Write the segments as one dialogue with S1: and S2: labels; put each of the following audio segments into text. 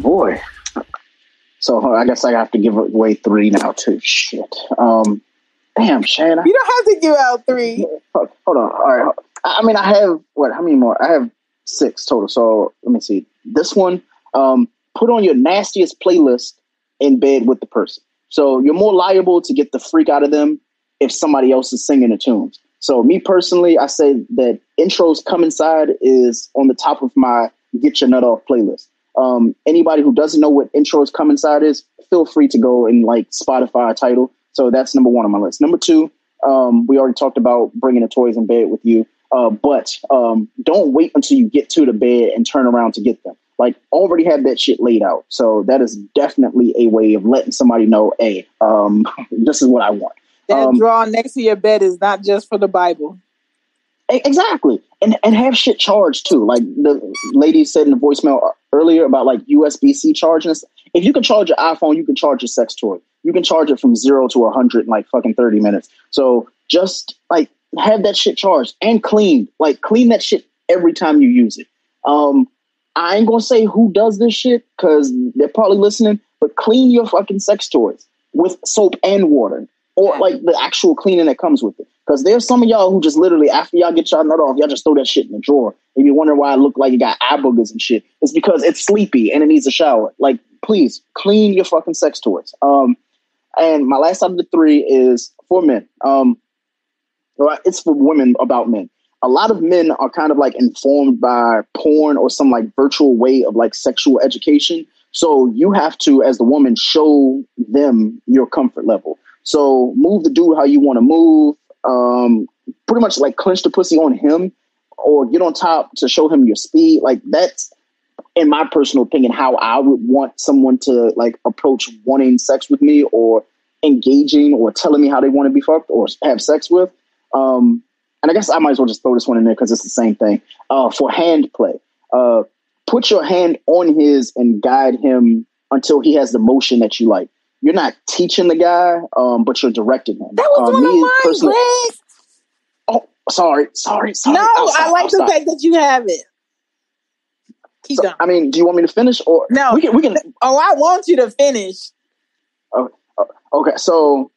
S1: Boy. So I guess I have to give away three now too. Shit. Um, damn, Shanna.
S2: You don't have to give out three.
S1: Hold on. All right. I mean, I have what? How many more? I have six total. So let me see. This one. Um, put on your nastiest playlist in bed with the person. So you're more liable to get the freak out of them if somebody else is singing the tunes. So me personally, I say that intros come inside is on the top of my get your nut off playlist. Um, anybody who doesn't know what intros come inside is, feel free to go and like Spotify title. So that's number one on my list. Number two, um, we already talked about bringing the toys in bed with you. Uh, but um, don't wait until you get to the bed and turn around to get them. Like already have that shit laid out. So that is definitely a way of letting somebody know, hey, um, this is what I want.
S2: That
S1: Um,
S2: drawer next to your bed is not just for the Bible.
S1: Exactly. And and have shit charged too. Like the lady said in the voicemail earlier about like USB C charging. If you can charge your iPhone, you can charge your sex toy. You can charge it from zero to a hundred in like fucking thirty minutes. So just like have that shit charged and cleaned. Like clean that shit every time you use it. Um, I ain't gonna say who does this shit because they're probably listening, but clean your fucking sex toys with soap and water or like the actual cleaning that comes with it. Because there's some of y'all who just literally after y'all get y'all nut off, y'all just throw that shit in the drawer. And you wonder why it look like it got eye boogers and shit. It's because it's sleepy and it needs a shower. Like, please clean your fucking sex toys. Um, and my last out of the three is for men. Um, it's for women about men. A lot of men are kind of like informed by porn or some like virtual way of like sexual education. So you have to, as the woman, show them your comfort level. So move the dude how you want to move. Um, pretty much like clench the pussy on him, or get on top to show him your speed. Like that's, in my personal opinion, how I would want someone to like approach wanting sex with me or engaging or telling me how they want to be fucked or have sex with. Um, and I guess I might as well just throw this one in there because it's the same thing. Uh, for hand play, uh, put your hand on his and guide him until he has the motion that you like. You're not teaching the guy, um, but you're directing him.
S2: That was
S1: Uh,
S2: one of
S1: me
S2: mine,
S1: personally-
S2: Greg.
S1: Oh, sorry, sorry, sorry.
S2: No,
S1: I'll stop,
S2: I like
S1: I'll
S2: the
S1: stop.
S2: fact that you have it. Keep
S1: So,
S2: going.
S1: I mean, do you want me to finish or
S2: No.
S1: We can. We can.
S2: Oh, I want you to finish.
S1: Okay, so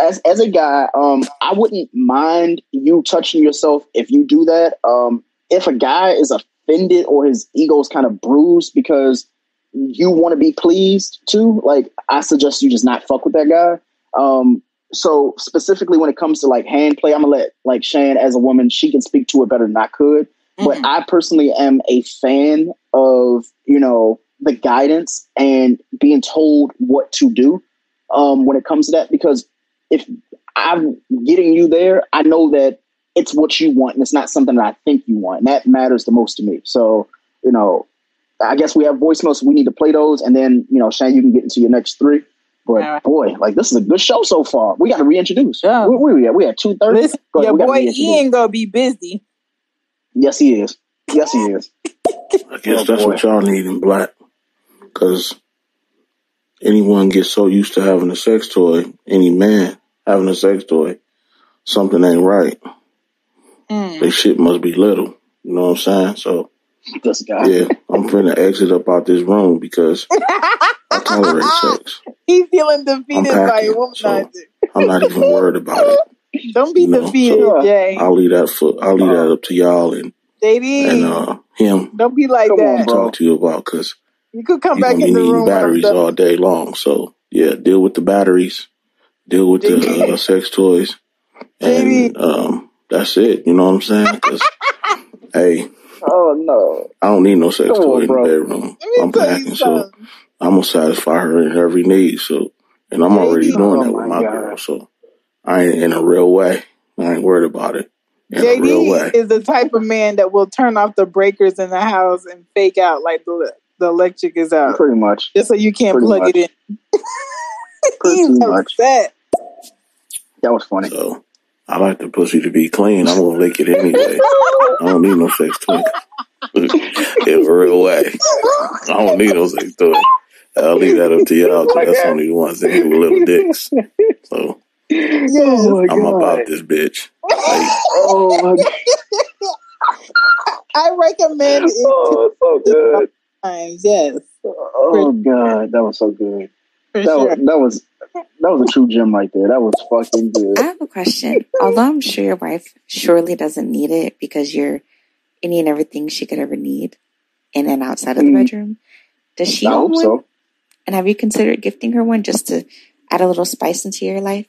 S1: as as a guy, um, I wouldn't mind you touching yourself if you do that. Um, if a guy is offended or his ego is kind of bruised because you want to be pleased too, like I suggest you just not fuck with that guy. Um, so specifically when it comes to like hand play, I'm gonna let like Shan as a woman, she can speak to it better than I could. But
S2: Mhm.
S1: I personally am a fan of you know the guidance and being told what to do um, when it comes to that because if I'm getting you there, I know that it's what you want and it's not something that I think you want. And that matters the most to me. So, you know, I guess we have voicemails. So we need to play those. And then, you know, Shane, you can get into your next three. But
S2: All right.
S1: boy, like this is a good show so far. We got to reintroduce.
S2: Yeah.
S1: Where, where we at? We at two thirty.
S2: Listen, your boy Ian gonna be busy.
S1: Yes, he is. Yes, he is.
S3: I guess
S1: Oh,
S3: that's
S1: boy.
S3: what y'all need in black. Because anyone gets so used to having a sex toy, any man having a sex toy, something ain't right.
S2: Mm.
S3: They shit must be little. You know what I'm saying? So,
S1: This guy.
S3: yeah, I'm finna exit up out this room because I tolerate sex.
S2: He's feeling defeated by
S3: a
S2: womanizer.
S3: I'm not even worried about it.
S2: Don't be
S3: You know,
S2: defeated,
S1: so-
S2: Jay.
S3: I'll leave that for, I'll leave that up to y'all and,
S2: JD,
S3: and, uh, him
S2: don't be like
S1: Come on,
S2: that.
S1: bro.
S3: talk to you about because
S2: You could come
S3: you're
S2: back in the
S3: needing
S2: room. when I'm
S3: batteries all day long. So yeah, deal with the batteries, deal with the uh, sex toys, and
S2: JD.
S3: um, that's it. You know what I'm saying? 'Cause, hey,
S1: Oh no.
S3: I don't need no sex
S1: Come
S3: toy
S1: on,
S3: in the bedroom. I'm packing, so. I'm gonna satisfy her in every need. So, and I'm
S2: JD.
S3: already doing
S1: Oh
S3: that with
S1: my
S3: my
S1: God.
S3: girl. So I ain't in a real way. I ain't worried about it in a real
S2: JD
S3: way.
S2: is the type of man that will turn off the breakers in the house and fake out like the the electric is out,
S1: Pretty much.
S2: just so you can't
S1: Pretty
S2: plug
S1: much.
S2: it in.
S1: Pretty
S2: He's
S1: much.
S2: upset.
S1: That was funny.
S3: So I like the pussy to be clean. I'm gonna lick it anyway. I don't need no sex toy. in a real way. I don't need no sex toy. I'll leave that up to y'all because that's only the ones that get with little dicks. So
S1: Oh
S3: I'm
S1: god.
S3: about this bitch. Like,
S1: Oh my god.
S2: I recommend it
S1: Oh, so good.
S2: times. Yes.
S1: Oh god, that was so good.
S2: For
S1: That
S2: sure.
S1: was, that was that was a true gem right there. That was fucking good.
S4: I have a question. Although I'm sure your wife surely doesn't need it because you're any and everything she could ever need in and outside of the
S1: Mm.
S4: bedroom, does she
S1: I
S4: own
S1: hope
S4: one?
S1: so.
S4: And have you considered gifting her one just to add a little spice into your life?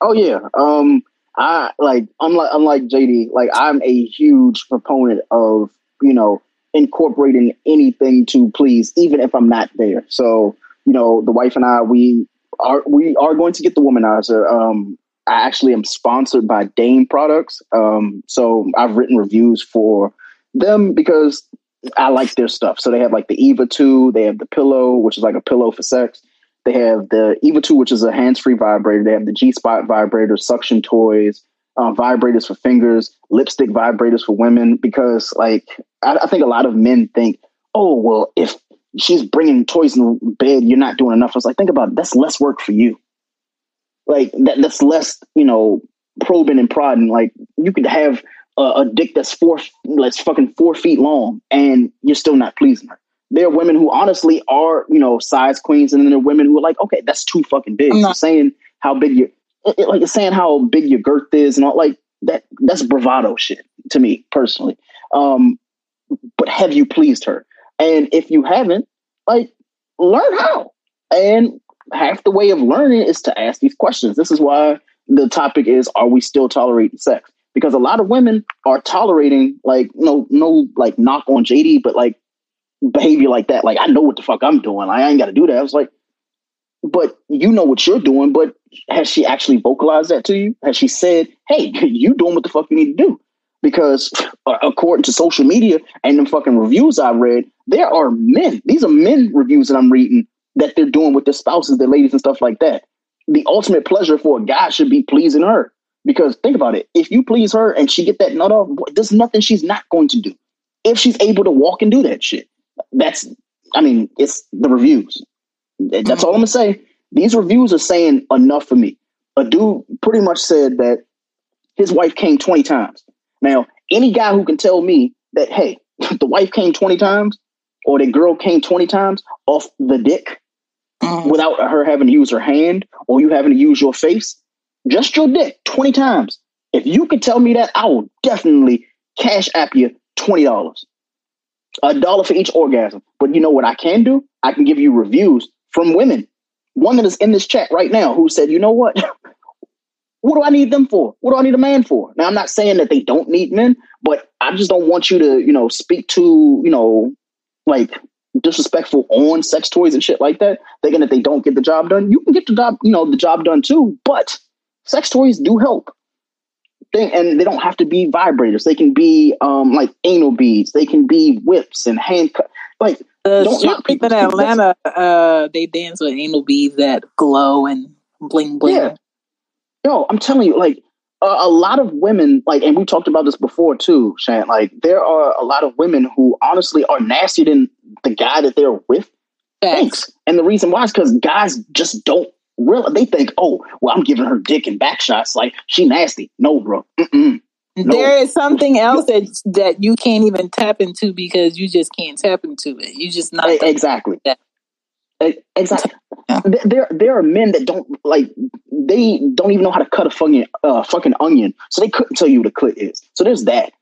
S1: Oh yeah. Um I like unlike unlike JD, like I'm a huge proponent of, you know, incorporating anything to please, even if I'm not there. So, you know, the wife and I we are we are going to get the womanizer. Um I actually am sponsored by Dame Products. Um so I've written reviews for them because I like their stuff. So they have like the Eva 2, they have the pillow, which is like a pillow for sex. They have the Eva 2, which is a hands free vibrator. They have the G Spot vibrator, suction toys, uh, vibrators for fingers, lipstick vibrators for women. Because, like, I, I think a lot of men think, oh, well, if she's bringing toys in bed, you're not doing enough. I was like, think about it. That's less work for you. Like, that, that's less, you know, probing and prodding. Like, you could have a, a dick that's four, that's fucking four feet long, and you're still not pleasing her there are women who honestly are, you know, size queens, and then there are women who are like, okay, that's too fucking big.
S2: Not-
S1: saying how big your, it- like, saying how big your girth is, and all like that. That's bravado shit to me personally. Um, but have you pleased her? And if you haven't, like, learn how. And half the way of learning is to ask these questions. This is why the topic is: Are we still tolerating sex? Because a lot of women are tolerating, like, no, no, like, knock on JD, but like behavior like that. Like I know what the fuck I'm doing. I ain't got to do that. I was like, but you know what you're doing. But has she actually vocalized that to you? Has she said, "Hey, you doing what the fuck you need to do"? Because uh, according to social media and the fucking reviews I read, there are men. These are men reviews that I'm reading that they're doing with their spouses, their ladies, and stuff like that. The ultimate pleasure for a guy should be pleasing her. Because think about it, if you please her and she get that nut off, there's nothing she's not going to do. If she's able to walk and do that shit, that's I mean, it's the reviews. That's all I'm gonna say. These reviews are saying enough for me. A dude pretty much said that his wife came 20 times. Now, any guy who can tell me that, hey, the wife came 20 times or the girl came 20 times off the dick
S2: Mhm.
S1: without her having to use her hand or you having to use your face, just your dick 20 times. If you could tell me that, I will definitely cash app you $20 a dollar for each orgasm. But you know what I can do? I can give you reviews from women. One that is in this chat right now who said, you know what? what do I need them for? What do I need a man for? Now, I'm not saying that they don't need men, but I just don't want you to, you know, speak to, you know, like disrespectful on sex toys and shit like that, thinking that they don't get the job done. You can get the job, you know, the job done too, but sex toys do help thing, and they don't have to be vibrators. They can be um like anal beads. They can be whips and handcuffs. Like
S2: The
S1: Don't
S2: strip club
S1: people's
S2: in Atlanta, uh, they dance with anal beads that glow and bling bling.
S1: Yeah. yo, I'm telling you, like a, a lot of women, like, and we talked about this before too, Shan. Like there are a lot of women who honestly are nastier than the guy that they're with. Thanks. And the reason why is because guys just don't realize. They think, oh, well, I'm giving her dick and back shots. Like she nasty. No, bro. Mm-mm. No.
S2: There is something else that that you can't even tap into because you just can't tap into it. You just not
S1: exactly.
S2: Yeah.
S1: E- Exactly.
S2: Yeah.
S1: There- There, there are men that don't like. They don't even know how to cut a fucking, uh, fucking onion, so they couldn't tell you what a clit is. So there's that.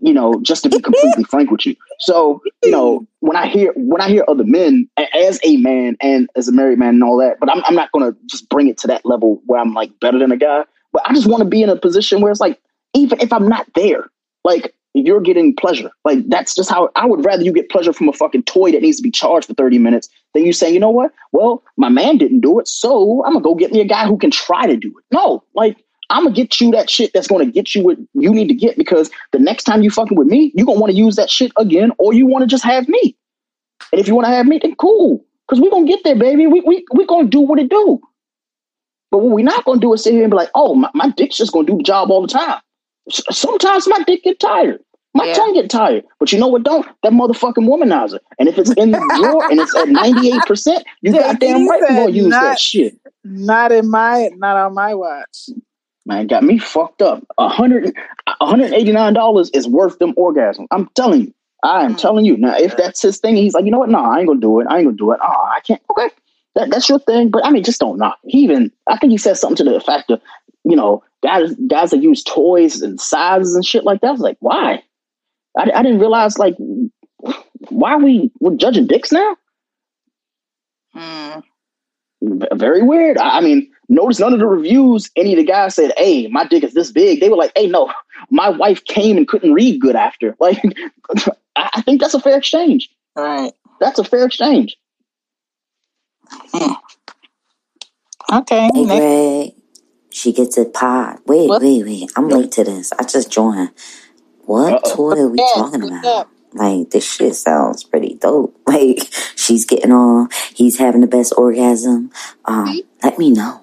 S1: You know, just to be completely frank with you. So you know, when I hear when I hear other men as a man and as a married man and all that, but I'm I'm not gonna just bring it to that level where I'm like better than a guy. But I just want to be in a position where it's like, even if I'm not there, like you're getting pleasure. Like that's just how I would rather you get pleasure from a fucking toy that needs to be charged for 30 minutes than you saying, you know what? Well, my man didn't do it, so I'm gonna go get me a guy who can try to do it. No, like I'm gonna get you that shit that's gonna get you what you need to get because the next time you fucking with me, you're gonna want to use that shit again, or you want to just have me. And if you want to have me, then cool. Cause we're gonna get there, baby. We we we gonna do what it do. But what we're not gonna do is sit here and be like, oh, my, my dick's just gonna do the job all the time. Sometimes my dick get tired. My
S2: Yeah.
S1: tongue get tired. But you know what don't? That motherfucking womanizer. And if it's in the drawer and it's at 98%, you
S2: Yeah,
S1: goddamn right
S2: said
S1: gonna use
S2: not-
S1: that shit.
S2: not in my not on my watch.
S1: Man, got me fucked up. A hundred, hundred eighty nine dollars is worth them orgasms. I'm telling you. I am hmm. telling you now. If that's his thing, he's like, you know what? No, I ain't gonna do it. I ain't gonna do it. Oh, I can't. Okay, that, that's your thing. But I mean, just don't knock. He even, I think he said something to the effect of, you know, guys, guys that use toys and sizes and shit like that. I was like, why? I, I didn't realize like why are we we're judging dicks now?
S2: Mm.
S1: Very weird. I I mean, notice none of the reviews, any of the guys said, Hey, my dick is this big. They were like, Hey, no, my wife came and couldn't read good after. Like, I I think that's a fair exchange.
S2: Right.
S1: That's a fair exchange.
S2: Okay.
S5: Hey,
S2: Next.
S5: Greg. She gets a pod. Wait,
S2: What?
S5: wait, wait. I'm late to this. I just joined. What
S1: Uh-oh.
S5: toy are we
S2: Yes,
S5: talking about? Like, this shit sounds pretty dope. Like, she's getting on. He's having the best orgasm. Um, let me know.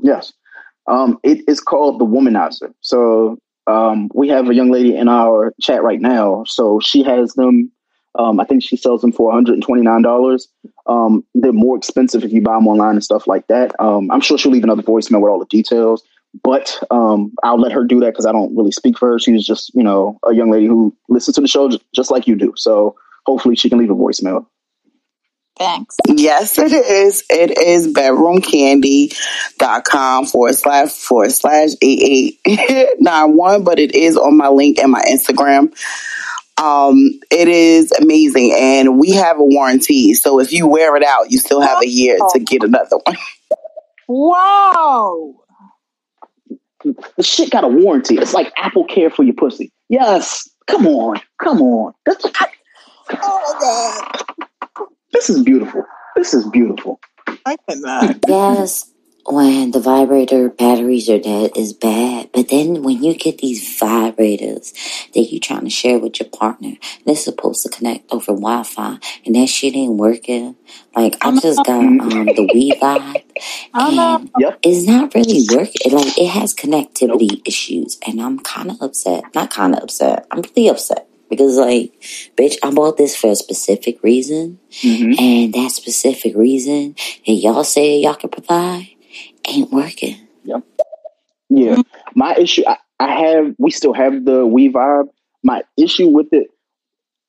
S1: Yes. Um, it is called the womanizer. So um, we have a young lady in our chat right now. So she has them. Um, I think she sells them for $129. Um, they're more expensive if you buy them online and stuff like that. Um, I'm sure she'll leave another voicemail with all the details, but um, I'll let her do that because I don't really speak for her. She's just, you know, a young lady who listens to the show j- just like you do. So hopefully she can leave a voicemail.
S2: Thanks.
S6: Yes, it is. It is bedroomcandy.com forward slash forward slash 8891, but it is on my link and my Instagram. Um, it is amazing and we have a warranty. So if you wear it out, you still have a year to get another one.
S2: Wow.
S1: The shit got a warranty. It's like Apple Care for your pussy. Yes. Come on. Come on. That's,
S2: Oh my god.
S1: this is beautiful. This is beautiful.
S2: I cannot.
S5: Yes, when the vibrator batteries are dead is bad. But then when you get these vibrators that you're trying to share with your partner, they're supposed to connect over Wi-Fi, and that shit ain't working. Like I just got um the Wii Vibe, and
S1: Yep.
S5: it's not really working. Like it has connectivity issues, and I'm kind of upset. Not kind of upset. I'm pretty upset because, like, bitch, I bought this for a specific reason,
S1: hmm
S5: and that specific reason that y'all say y'all can provide ain't working.
S1: Yep. Yeah. My issue, I, I have, we still have the We-Vibe. My issue with it,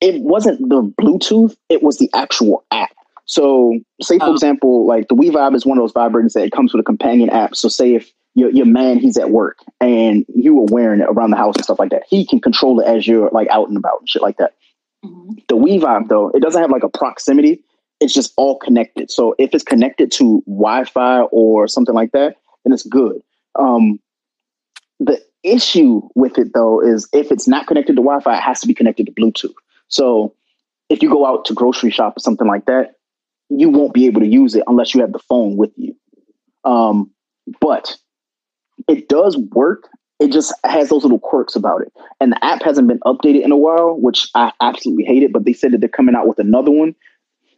S1: it wasn't the Bluetooth, it was the actual app. So, say for
S2: Oh.
S1: example, like the We-Vibe is one of those vibrators that it comes with a companion app. So, say if your your man he's at work and you were wearing it around the house and stuff like that, he can control it as you're like out and about and shit like that.
S2: Mhm.
S1: The We-Vibe though, it doesn't have like a proximity. It's just all connected. So if it's connected to Wi-Fi or something like that, then it's good. Um, the issue with it though is if it's not connected to Wi-Fi, it has to be connected to Bluetooth. So if you go out to grocery shop or something like that, you won't be able to use it unless you have the phone with you. Um, but it does work. It just has those little quirks about it. And the app hasn't been updated in a while, which I absolutely hate it. But they said that they're coming out with another one.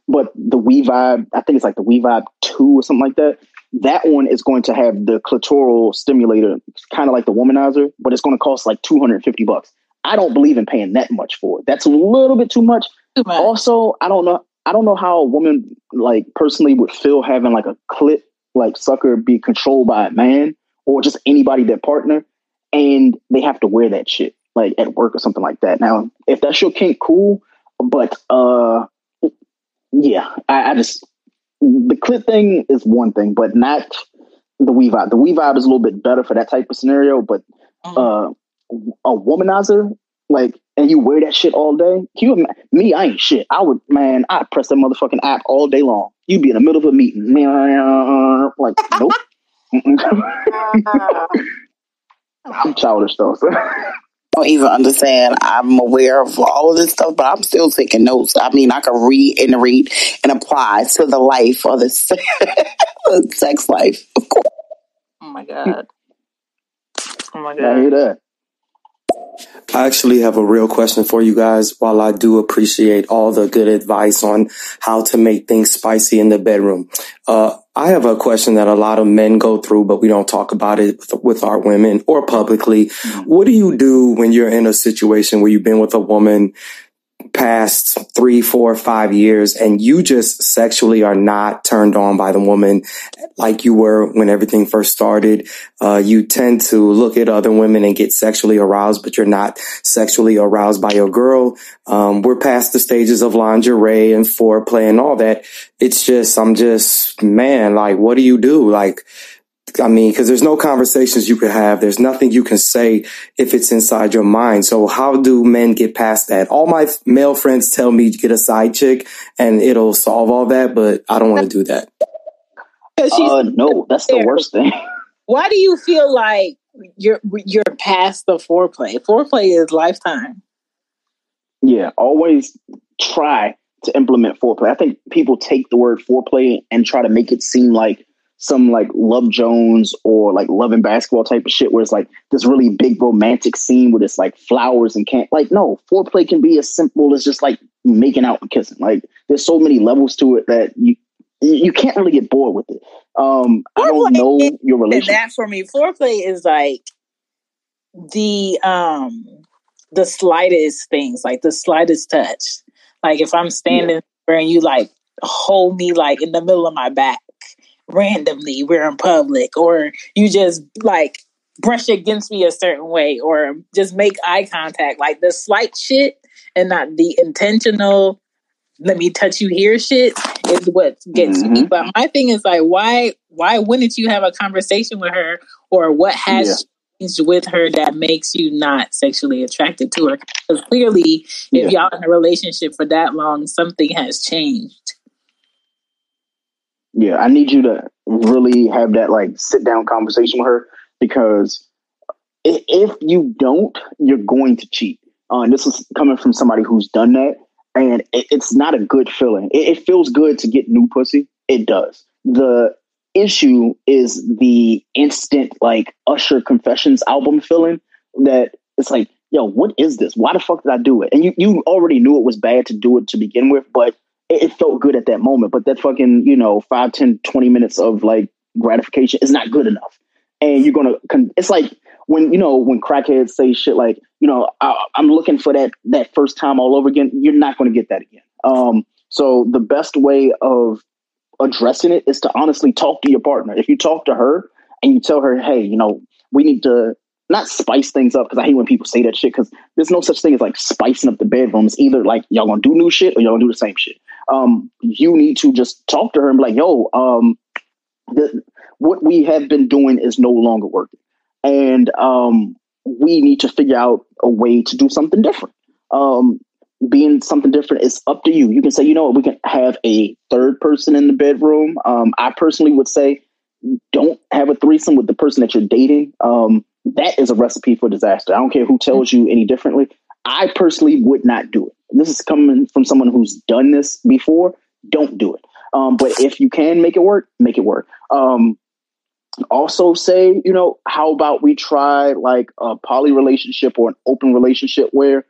S1: But the We-Vibe, I think it's like the We-Vibe 2 or something like that. That one is going to have the clitoral stimulator, kind of like the womanizer, but it's going to cost like 250 bucks. I don't believe in paying that much for it. That's a little bit too much.
S2: Too much.
S1: Also, I don't know. I don't know how a woman like personally would feel having like a clit like sucker be controlled by a man or just anybody their partner, and they have to wear that shit like at work or something like that. Now, if that's your kink, cool. But uh, yeah, I, I just the clip thing is one thing, but not the weave out. The weave out is a little bit better for that type of scenario, but
S2: Mhm.
S1: uh, a womanizer, like, and you wear that shit all day. Can you, me, I ain't shit. I would, man, I'd press that motherfucking app all day long. You'd be in the middle of a meeting, like, nope. I'm childish though. So.
S6: I don't even understand. I'm aware of all of this stuff, but I'm still taking notes. I mean, I can read and read and apply to the life or the sex life. Of course.
S2: Oh my god. Oh my god!
S1: I
S2: god.
S1: hear that.
S7: I actually have a real question for you guys. While I do appreciate all the good advice on how to make things spicy in the bedroom, uh, I have a question that a lot of men go through, but we don't talk about it with, with our women or publicly. What do you do when you're in a situation where you've been with a woman past three, four, five years and you just sexually are not turned on by the woman like you were when everything first started, uh, you tend to look at other women and get sexually aroused, but you're not sexually aroused by your girl. Um, we're past the stages of lingerie and foreplay and all that. It's just, I'm just, man, like, what do you do? Like, I mean, because there's no conversations you could have. There's nothing you can say if it's inside your mind. So how do men get past that? All my male friends tell me get a side chick and it'll solve all that, but I don't want to do that.
S1: Uh, no, that's the worst thing.
S2: Why do you feel like you're you're past the foreplay? Foreplay is lifetime.
S1: Yeah, always try to implement foreplay. I think people take the word foreplay and try to make it seem like some like Love Jones or like Love and Basketball type of shit where it's like this really big romantic scene with it's like flowers and can't like no foreplay can be as simple as just like making out and kissing. Like there's so many levels to it that you you can't really get bored with it. Um, I don't know your relationship.
S2: And that for me, foreplay is like the um the slightest things, like the slightest touch. Like if I'm standing there and you like hold me like in the middle of my back randomly, we're in public, or you just like brush against me a certain way, or just make eye contact, like the slight shit and not the intentional let me touch you here shit is what gets mm-hmm. me. But my thing is like, why why wouldn't you have a conversation with her or what has yeah. changed with her that makes you not sexually attracted to her? Because clearly if yeah. y'all in a relationship for that long, something has changed.
S1: Yeah, I need you to really have that like sit down conversation with her because if you don't, you're going to cheat. Uh, and this is coming from somebody who's done that and it, it's not a good feeling. It, it feels good to get new pussy. It does. The issue is the instant like Usher Confessions album feeling that it's like, yo, what is this? Why the fuck did I do it? And you you already knew it was bad to do it to begin with, but it, felt good at that moment. But that fucking, you know, 5, 10, 20 minutes of like gratification is not good enough. And you're gonna, it's like when you know when crackheads say shit like you know I, am looking for that that first time all over again you're not going to get that again um, so the best way of addressing it is to honestly talk to your partner if you talk to her and you tell her hey you know we need to not spice things up because I hate when people say that shit because there's no such thing as like spicing up the bedrooms. Either like y'all gonna do new shit or y'all gonna do the same shit. Um, you need to just talk to her and be like, yo, um, the, what we have been doing is no longer working and um, we need to figure out a way to do something different. Um, being something different is up to you. You can say, you know what, we can have a third person in the bedroom. Um, I personally would say, don't have a threesome with the person that you're dating. Um, that is a recipe for disaster. I don't care who tells you any differently. I personally would not do it. This is coming from someone who's done this before. Don't do it. Um, but if you can make it work, make it work. Um, also say, you know, how about we try like a poly relationship or an open relationship where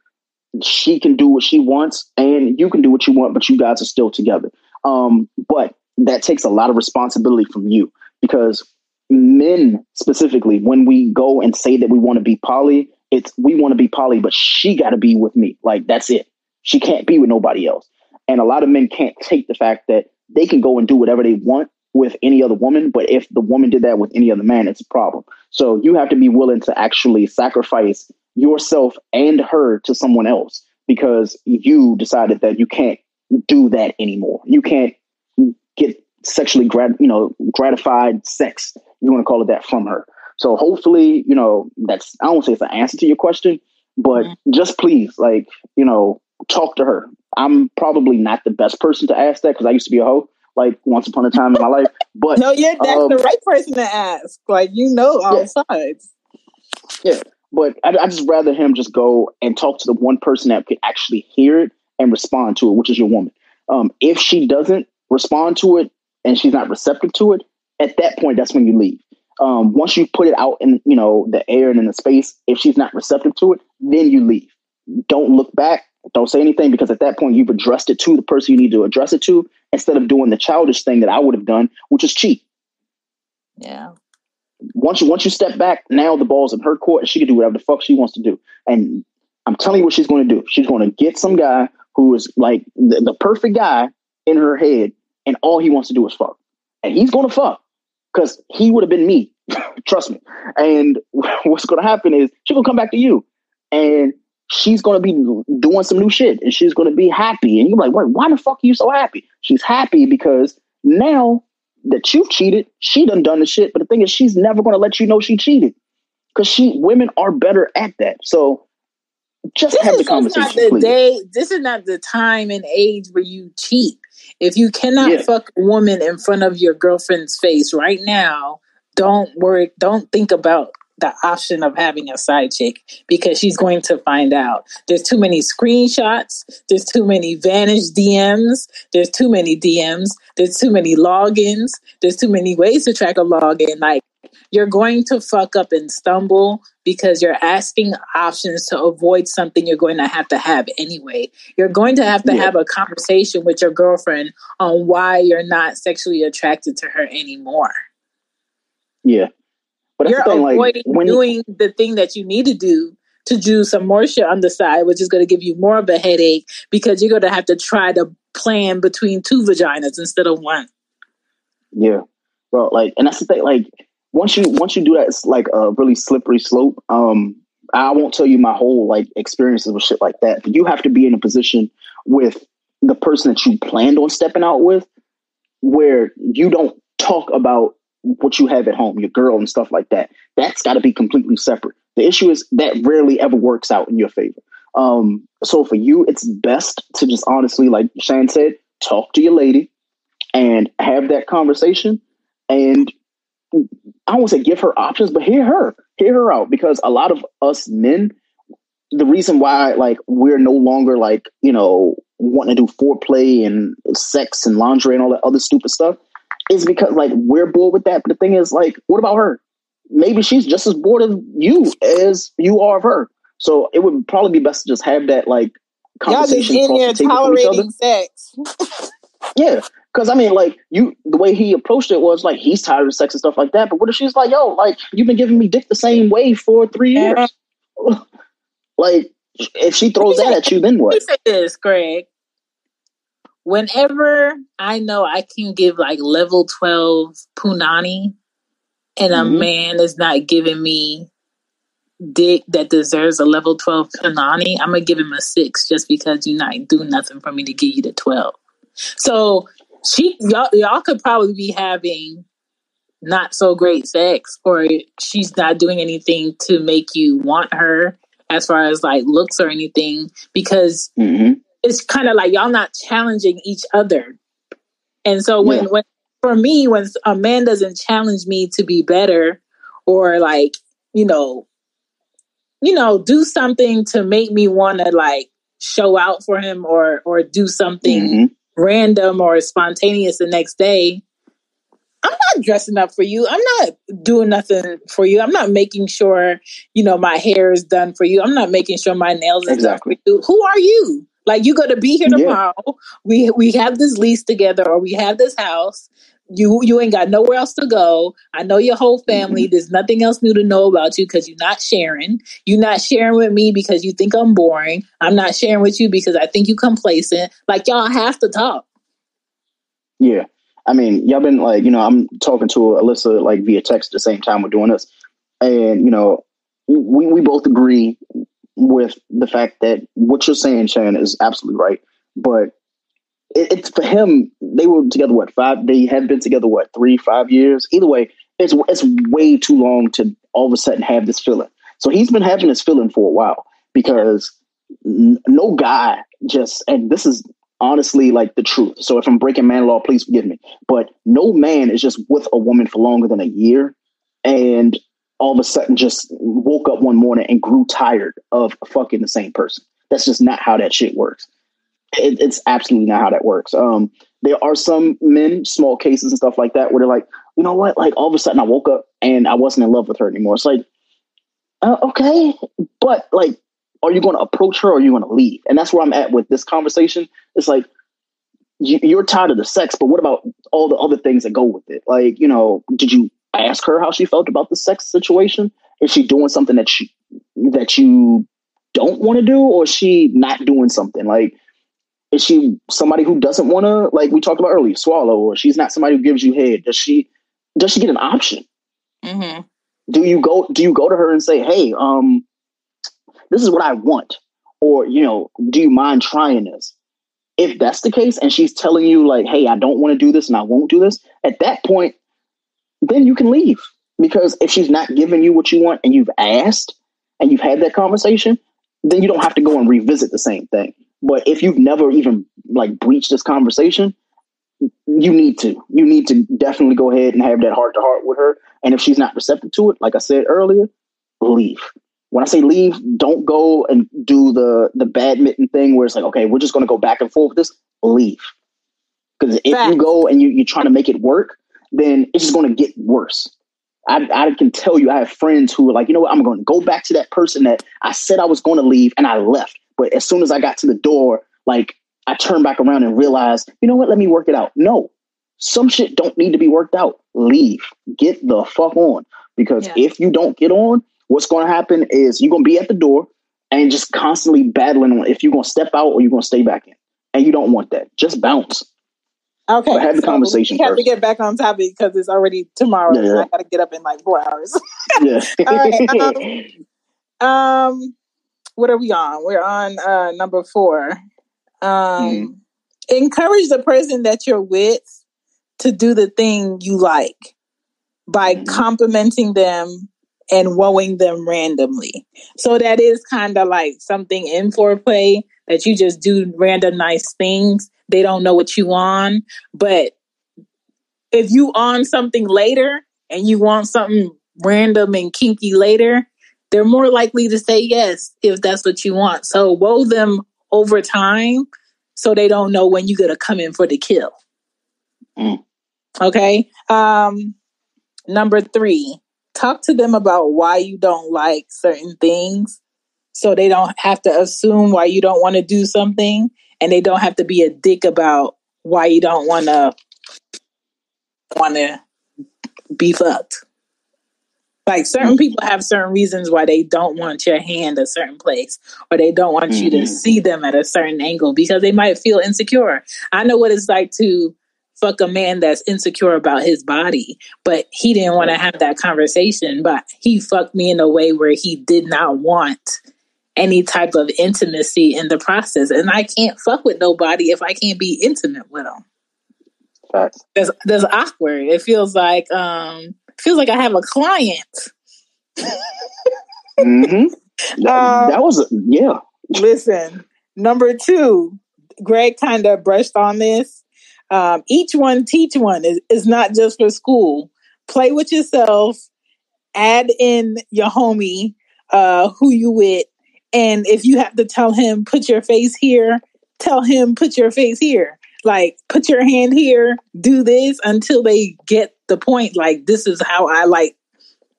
S1: she can do what she wants and you can do what you want, but you guys are still together. Um, but that takes a lot of responsibility from you because men specifically, when we go and say that we want to be poly, it's we want to be poly, but she got to be with me. Like that's it. She can't be with nobody else. And a lot of men can't take the fact that they can go and do whatever they want with any other woman, but if the woman did that with any other man, it's a problem. So you have to be willing to actually sacrifice yourself and her to someone else because you decided that you can't do that anymore. You can't get sexually grat you know gratified sex. You want to call it that from her. So hopefully, you know, that's I don't say it's an answer to your question, but mm-hmm. just please, like, you know, talk to her. I'm probably not the best person to ask that because I used to be a hoe like once upon a time in my life. But
S2: no, yeah, that's um, the right person to ask. Like you know all yeah. sides.
S1: Yeah, but I, I just rather him just go and talk to the one person that could actually hear it and respond to it, which is your woman. Um, if she doesn't respond to it and she's not receptive to it, at that point, that's when you leave. Um, once you put it out in you know the air and in the space, if she's not receptive to it, then you leave. Don't look back. Don't say anything because at that point you've addressed it to the person you need to address it to instead of doing the childish thing that I would have done, which is cheat.
S2: Yeah.
S1: Once you once you step back, now the ball's in her court and she can do whatever the fuck she wants to do. And I'm telling you what she's going to do. She's going to get some guy who is like the, the perfect guy in her head, and all he wants to do is fuck, and he's gonna fuck because he would have been me. Trust me. And what's gonna happen is she's gonna come back to you, and she's gonna be doing some new shit, and she's gonna be happy. And you're like, wait, why the fuck are you so happy? She's happy because now that you've cheated, she done done the shit. But the thing is, she's never gonna let you know she cheated because she women are better at that. So just
S2: this
S1: have the
S2: is not
S1: conversation,
S2: the
S1: please.
S2: day. This is not the time and age where you cheat. If you cannot
S1: Yeah.
S2: fuck a woman in front of your girlfriend's face right now, don't worry. Don't think about the option of having a side chick because she's going to find out. There's too many screenshots. There's too many vanished DMs. There's too many DMs. There's too many logins. There's too many ways to track a login. Like you're going to fuck up and stumble because you're asking options to avoid something you're going to have to have anyway. You're going to have to
S1: Yeah.
S2: have a conversation with your girlfriend on why you're not sexually attracted to her anymore.
S1: Yeah. But
S2: You're
S1: thing, like
S2: avoiding
S1: when
S2: doing the thing that you need to do to do some more shit on the side, which is going to give you more of a headache because you're going to have to try to plan between two vaginas instead of one.
S1: Yeah, bro. Like, and that's the thing. Like, once you once you do that, it's like a really slippery slope. Um, I won't tell you my whole like experiences with shit like that, but you have to be in a position with the person that you planned on stepping out with, where you don't talk about what you have at home, your girl and stuff like that. That's got to be completely separate. The issue is that rarely ever works out in your favor. Um, so for you, it's best to just honestly, like Shane said, talk to your lady and have that conversation and I to say give her options, but hear her, hear her out because a lot of us men, the reason why like we're no longer like, you know, wanting to do foreplay and sex and lingerie and all that other stupid stuff is because like we're bored with that. But the thing is like, what about her? Maybe she's just as bored of you as you are of her. So it would probably be best to just have that like conversation.
S2: Y'all just
S1: conversation
S2: in there
S1: the table from each other.
S2: tolerating sex.
S1: Yeah, because I mean, like you, the way he approached it was like he's tired of sex and stuff like that. But what if she's like, "Yo, like you've been giving me dick the same way for three years"? like, if she throws that at you, then what?
S2: me say this, Greg. Whenever I know I can give like level 12 punani and a
S1: Mhm.
S2: man is not giving me dick that deserves a level 12 punani, I'm going to give him a six just because you're not doing nothing for me to give you the 12. So she, y'all, y'all could probably be having not so great sex or she's not doing anything to make you want her as far as like looks or anything because
S1: hmm
S2: it's kind of like y'all not challenging each other. And so when
S1: Yeah.
S2: when for me when a man doesn't challenge me to be better or like, you know, you know, do something to make me want to like show out for him or or do something
S1: hmm
S2: random or spontaneous the next day, I'm not dressing up for you. I'm not doing nothing for you. I'm not making sure, you know, my hair is done for you. I'm not making sure my nails are
S1: Exactly.
S2: done for you. Who are you? Like you're gonna be here
S1: Yeah.
S2: tomorrow. We we have this lease together or we have this house. You you ain't got nowhere else to go. I know your whole family. Mm-hmm. There's nothing else new to know about you because you're not sharing. You're not sharing with me because you think I'm boring. I'm not sharing with you because I think you complacent. Like y'all have to talk.
S1: Yeah, I mean, y'all been like, you know, I'm talking to Alyssa like via text at the same time we're doing this, and you know, we we both agree with the fact that what you're saying, Shannon, is absolutely right. But it, it's for him. They were together what five? They have been together what three, five years. Either way, it's it's way too long to all of a sudden have this feeling. So he's been having this feeling for a while because n- no guy just and this is honestly like the truth. So if I'm breaking man law, please forgive me. But no man is just with a woman for longer than a year and all of a sudden just woke up one morning and grew tired of fucking the same person. That's just not how that shit works. It, it's absolutely not how that works. Um, there are some men, small cases and stuff like that, where they're like, you know what? Like all of a sudden I woke up and I wasn't in love with her anymore. It's like, uh, okay, but like, are you going to approach her or are you going to leave? And that's where I'm at with this conversation. It's like, you, you're tired of the sex, but what about all the other things that go with it? Like, you know, did you ask her how she felt about the sex situation? Is she doing something that she that you don't want to do, or is she not doing something? Like, Is she somebody who doesn't want to, like we talked about earlier, swallow, or she's not somebody who gives you head? Does she? Does she get an option?
S2: Mm-hmm.
S1: Do you go? Do you go to her and say, "Hey, um, this is what I want," or you know, do you mind trying this? If that's the case, and she's telling you like, "Hey, I don't want to do this, and I won't do this," at that point, then you can leave because if she's not giving you what you want, and you've asked, and you've had that conversation, then you don't have to go and revisit the same thing. But if you've never even like breached this conversation, you need to. You need to definitely go ahead and have that heart to heart with her. And if she's not receptive to it, like I said earlier, leave. When I say leave, don't go and do the the badminton thing where it's like, okay, we're just going to go back and forth with this. Leave, because if
S2: Facts.
S1: you go and you, you're trying to make it work, then it's just going to get worse. I, I can tell you, I have friends who are like, you know what, I'm going to go back to that person that I said I was going to leave and I left. But as soon as I got to the door, like I turned back around and realized, you know what, let me work it out. No, some shit don't need to be worked out. Leave. Get the fuck on. Because
S2: Yeah.
S1: if you don't get on, what's going to happen is you're going to be at the door and just constantly battling on if you're going to step out or you're going to stay back in. And you don't want that. Just bounce.
S2: Okay,
S1: But have the conversation
S2: We have to get back on topic because it's already tomorrow,
S1: Yeah,
S2: and. I got to get up in like four hours.
S1: Yeah.
S2: All right, um, what are we on? We're on uh, number four. Um, Encourage the person that you're with to do the thing you like by
S1: Mhm.
S2: complimenting them and wowing them randomly. So that is kind of like something in foreplay that you just do random nice things. They don't know what you on, but if you on something later and you want something random and kinky later, they're more likely to say yes if that's what you want. So woe them over time so they don't know when you're gonna come in for the kill.
S1: Mm.
S2: Okay. Um number three, talk to them about why you don't like certain things so they don't have to assume why you don't want to do something and they don't have to be a dick about why you don't want to want to be fucked. Like certain people have certain reasons why they don't want your hand a certain place or they don't want you to
S1: Mhm.
S2: see them at a certain angle because they might feel insecure. I know what it's like to fuck a man that's insecure about his body, but he didn't want to have that conversation, but he fucked me in a way where he did not want any type of intimacy in the process. And I can't fuck with nobody if I can't be intimate with them
S1: Facts.
S2: that's that's awkward. It feels like um feels like I have a client.
S1: mm-hmm. That,
S2: Um,
S1: that was, a, yeah.
S2: Listen, number two, Greg kind of brushed on this. Um, each one teach one is, is not just for school. Play with yourself, add in your homie, uh, who you with, and if you have to tell him put your face here, tell him put your face here. Like put your hand here, do this until they get the point. Like this is how I like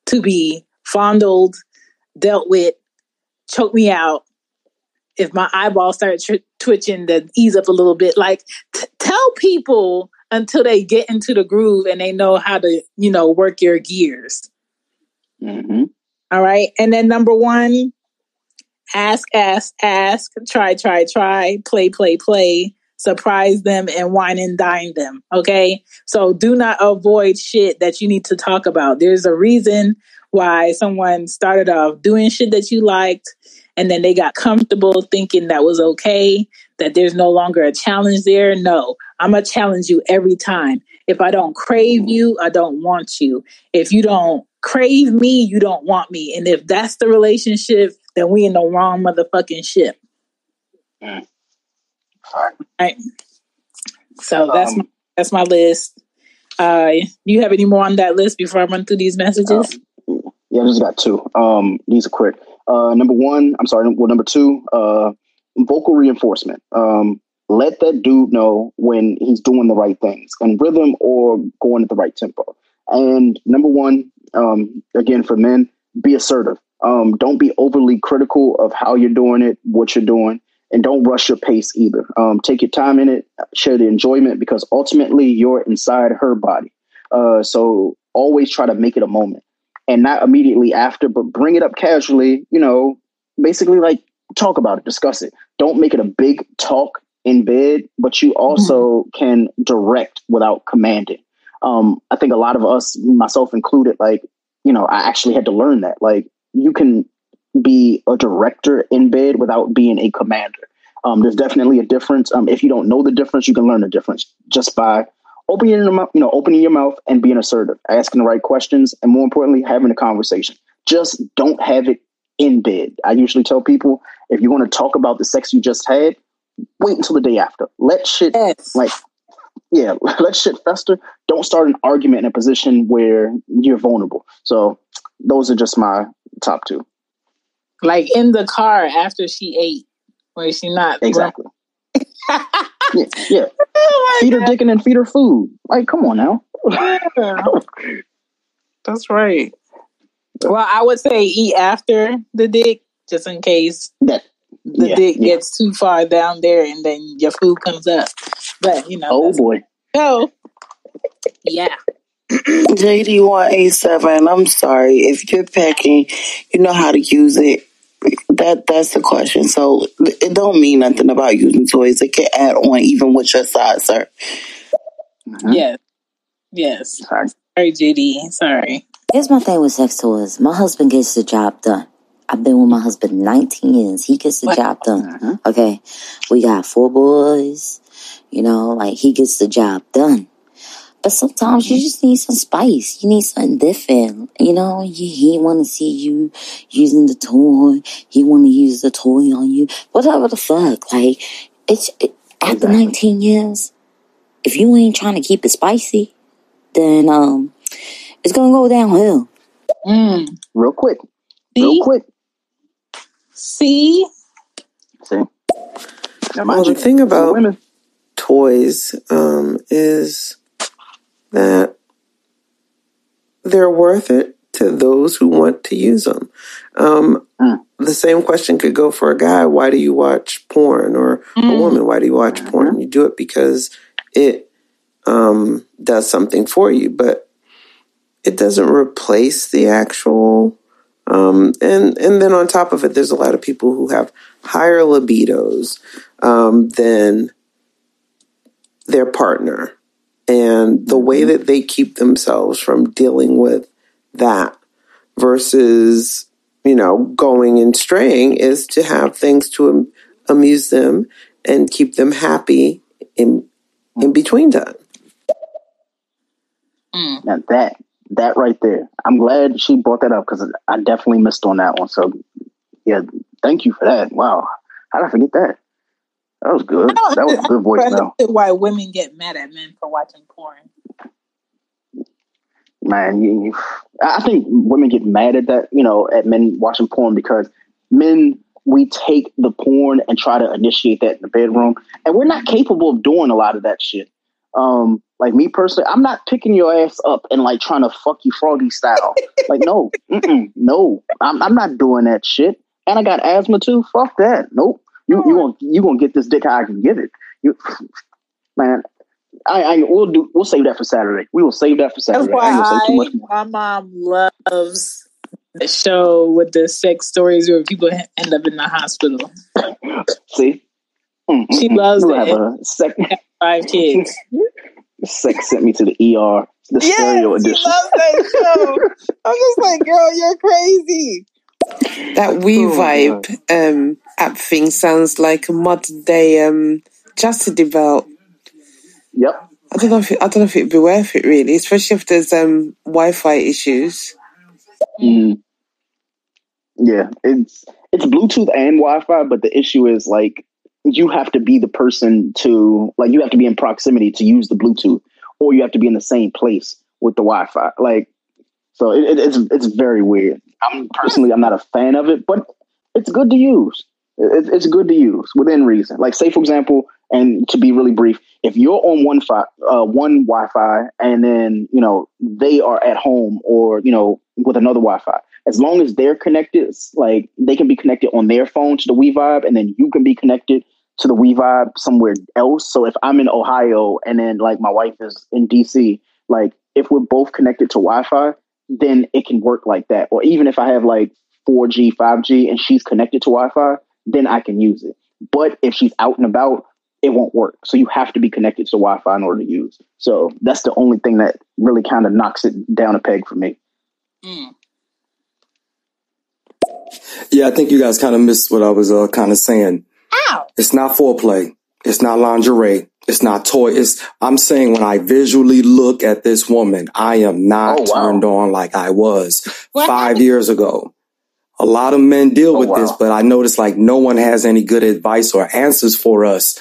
S2: to be fondled, dealt with, choke me out. If my eyeballs start tw- twitching, to ease up a little bit. Like t- tell people until they get into the groove and they know how to, you know, work your gears.
S1: hmm
S2: All right. And then number one, ask, ask, ask, try, try, try, play, play, play, surprise them and wine and dine them. Okay. So do not avoid shit that you need to talk about. There's a reason why someone started off doing shit that you liked and then they got comfortable thinking that was okay, that there's no longer a challenge there. No, I'm going to challenge you every time. If I don't crave you, I don't want you. If you don't crave me, you don't want me. And if that's the relationship, then we in the wrong motherfucking ship.
S1: Mm.
S2: Right. So that's
S1: Um,
S2: my, that's my list. Uh, do you have any more on that list before I run through these messages?
S1: Yeah, I just got two. Um, these are quick. Uh, number one, I'm sorry. Well, number two, uh, vocal reinforcement. Um, let that dude know when he's doing the right things and rhythm or going at the right tempo. And number one, um, again for men, be assertive. Um, don't be overly critical of how you're doing it, what you're doing, and don't rush your pace either. Um, take your time in it, share the enjoyment because ultimately you're inside her body. Uh, so always try to make it a moment and not immediately after, but bring it up casually, you know, basically like talk about it, discuss it. Don't make it a big talk in bed, but you also can direct without commanding. Um, I think a lot of us, myself included, like, you know, I actually had to learn that. Like, you can be a director in bed without being a commander. Um, there's definitely a difference. Um, if you don't know the difference, you can learn the difference just by opening your mouth, you know, opening your mouth and being assertive, asking the right questions, and more importantly, having a conversation. Just don't have it in bed. I usually tell people if you want to talk about the sex you just had, wait until the day after. Let shit
S2: Yes.
S1: like yeah, let shit fester. Don't start an argument in a position where you're vulnerable. So those are just my top two.
S2: Like in the car after she ate, where she not
S1: Exactly. yeah, yeah.
S2: Oh
S1: Feed her dick and then feed her food. Like, come on now.
S2: That's right. Well, I would say eat after the dick, just in case
S1: That
S2: the
S1: Yeah,
S2: dick
S1: yeah.
S2: gets too far down there and then your food comes up. But you know,
S1: oh boy.
S2: so yeah.
S6: JD187, I'm sorry. If you're packing, you know how to use it. That That's the question. So it don't mean nothing about using toys. It can add on even with your size, sir.
S1: Mhm.
S2: Yes. Yes.
S1: Sorry.
S2: Sorry, JD. Sorry.
S5: Here's my thing with sex toys. My husband gets the job done. I've been with my husband 19 years. He gets the
S2: Wow.
S5: job done.
S1: Mhm.
S5: Okay. We got four boys. You know, like he gets the job done. But sometimes you just need some spice. You need something different. You know, you, he want to see you using the toy. He want to use the toy on you. Whatever the fuck. Like, it's it, after
S1: Exactly.
S5: 19 years, if you ain't trying to keep it spicy, then um, it's gonna go downhill.
S2: Mm.
S1: Real quick.
S2: See?
S1: Real quick.
S2: See?
S1: See? Now,
S8: Well, the thing about
S1: women,
S8: toys um, is that they're worth it to those who want to use them. Um,
S1: Mm.
S8: The same question could go for a guy. Why do you watch porn? Or a
S2: Mm.
S8: woman, why do you watch porn? You do it because it um, does something for you, but it doesn't replace the actual. Um, and and then on top of it, there's a lot of people who have higher libidos um, than their partner, and the way that they keep themselves from dealing with that versus you know going and straying is to have things to am- amuse them and keep them happy in in between time.
S2: Mm.
S1: now that that right there, I'm glad she brought that up because I definitely missed on that one. So yeah, thank you for that. Wow, how did I forget that? That was good. That was a good voicemail.
S2: why women get mad at men for watching porn.
S1: man, you, you, I think women get mad at that, you know, at men watching porn because men we take the porn and try to initiate that in the bedroom, and we're not capable of doing a lot of that shit. Um, like me personally, I'm not picking your ass up and like trying to fuck you froggy style. like no, no, I'm I'm not doing that shit. And I got asthma too. Fuck that. Nope. You you gonna you gonna get this dick how I can get it. You man. I, I we'll do we'll save that for Saturday. We will save that for Saturday. I
S2: why
S1: ain't gonna say too much
S2: my mom loves the show with the sex stories where people end up in the hospital.
S1: See,
S2: She loves
S1: We'll
S2: it.
S1: have a sec-
S2: Five kids.
S1: sex sent me to the ER, the stereo edition.
S2: that show. I'm just like, girl, you're crazy.
S9: That We
S1: Oh,
S9: Vibe um, app thing sounds like a modern day um, chastity belt.
S1: Yep.
S9: I don't know if it, I don't know if it'd be worth it really, especially if there's um, Wi-Fi issues.
S1: Mm. Yeah, it's it's Bluetooth and Wi-Fi, but the issue is like you have to be the person to like you have to be in proximity to use the Bluetooth, or you have to be in the same place with the Wi-Fi. Like, so it, it, it's it's very weird. I'm personally I'm not a fan of it, but it's good to use. It, it's good to use within reason. Like, say for example, and to be really brief, if you're on one fi- uh, one Wi-Fi and then you know they are at home or you know with another Wi-Fi, as long as they're connected, like they can be connected on their phone to the We-Vibe, and then you can be connected to the We-Vibe somewhere else. So if I'm in Ohio and then like my wife is in DC, like if we're both connected to Wi-Fi, then it can work like that. Or even if I have like 4G, 5G, and she's connected to Wi-Fi, then I can use it. But if she's out and about, it won't work. So you have to be connected to Wi-Fi in order to use. So that's the only thing that really kind of knocks it down a peg for me.
S2: Mm.
S7: Yeah, I think you guys kind of missed what I was uh, kind of saying.
S2: Ow!
S7: It's not foreplay. It's not lingerie. It's not toy. It's, I'm saying when I visually look at this woman, I am not
S1: Oh, wow.
S7: turned on like I was
S2: What
S7: five
S2: happened?
S7: years ago. A lot of men deal
S1: Oh,
S7: with this, but I notice like no one has any good advice or answers for us.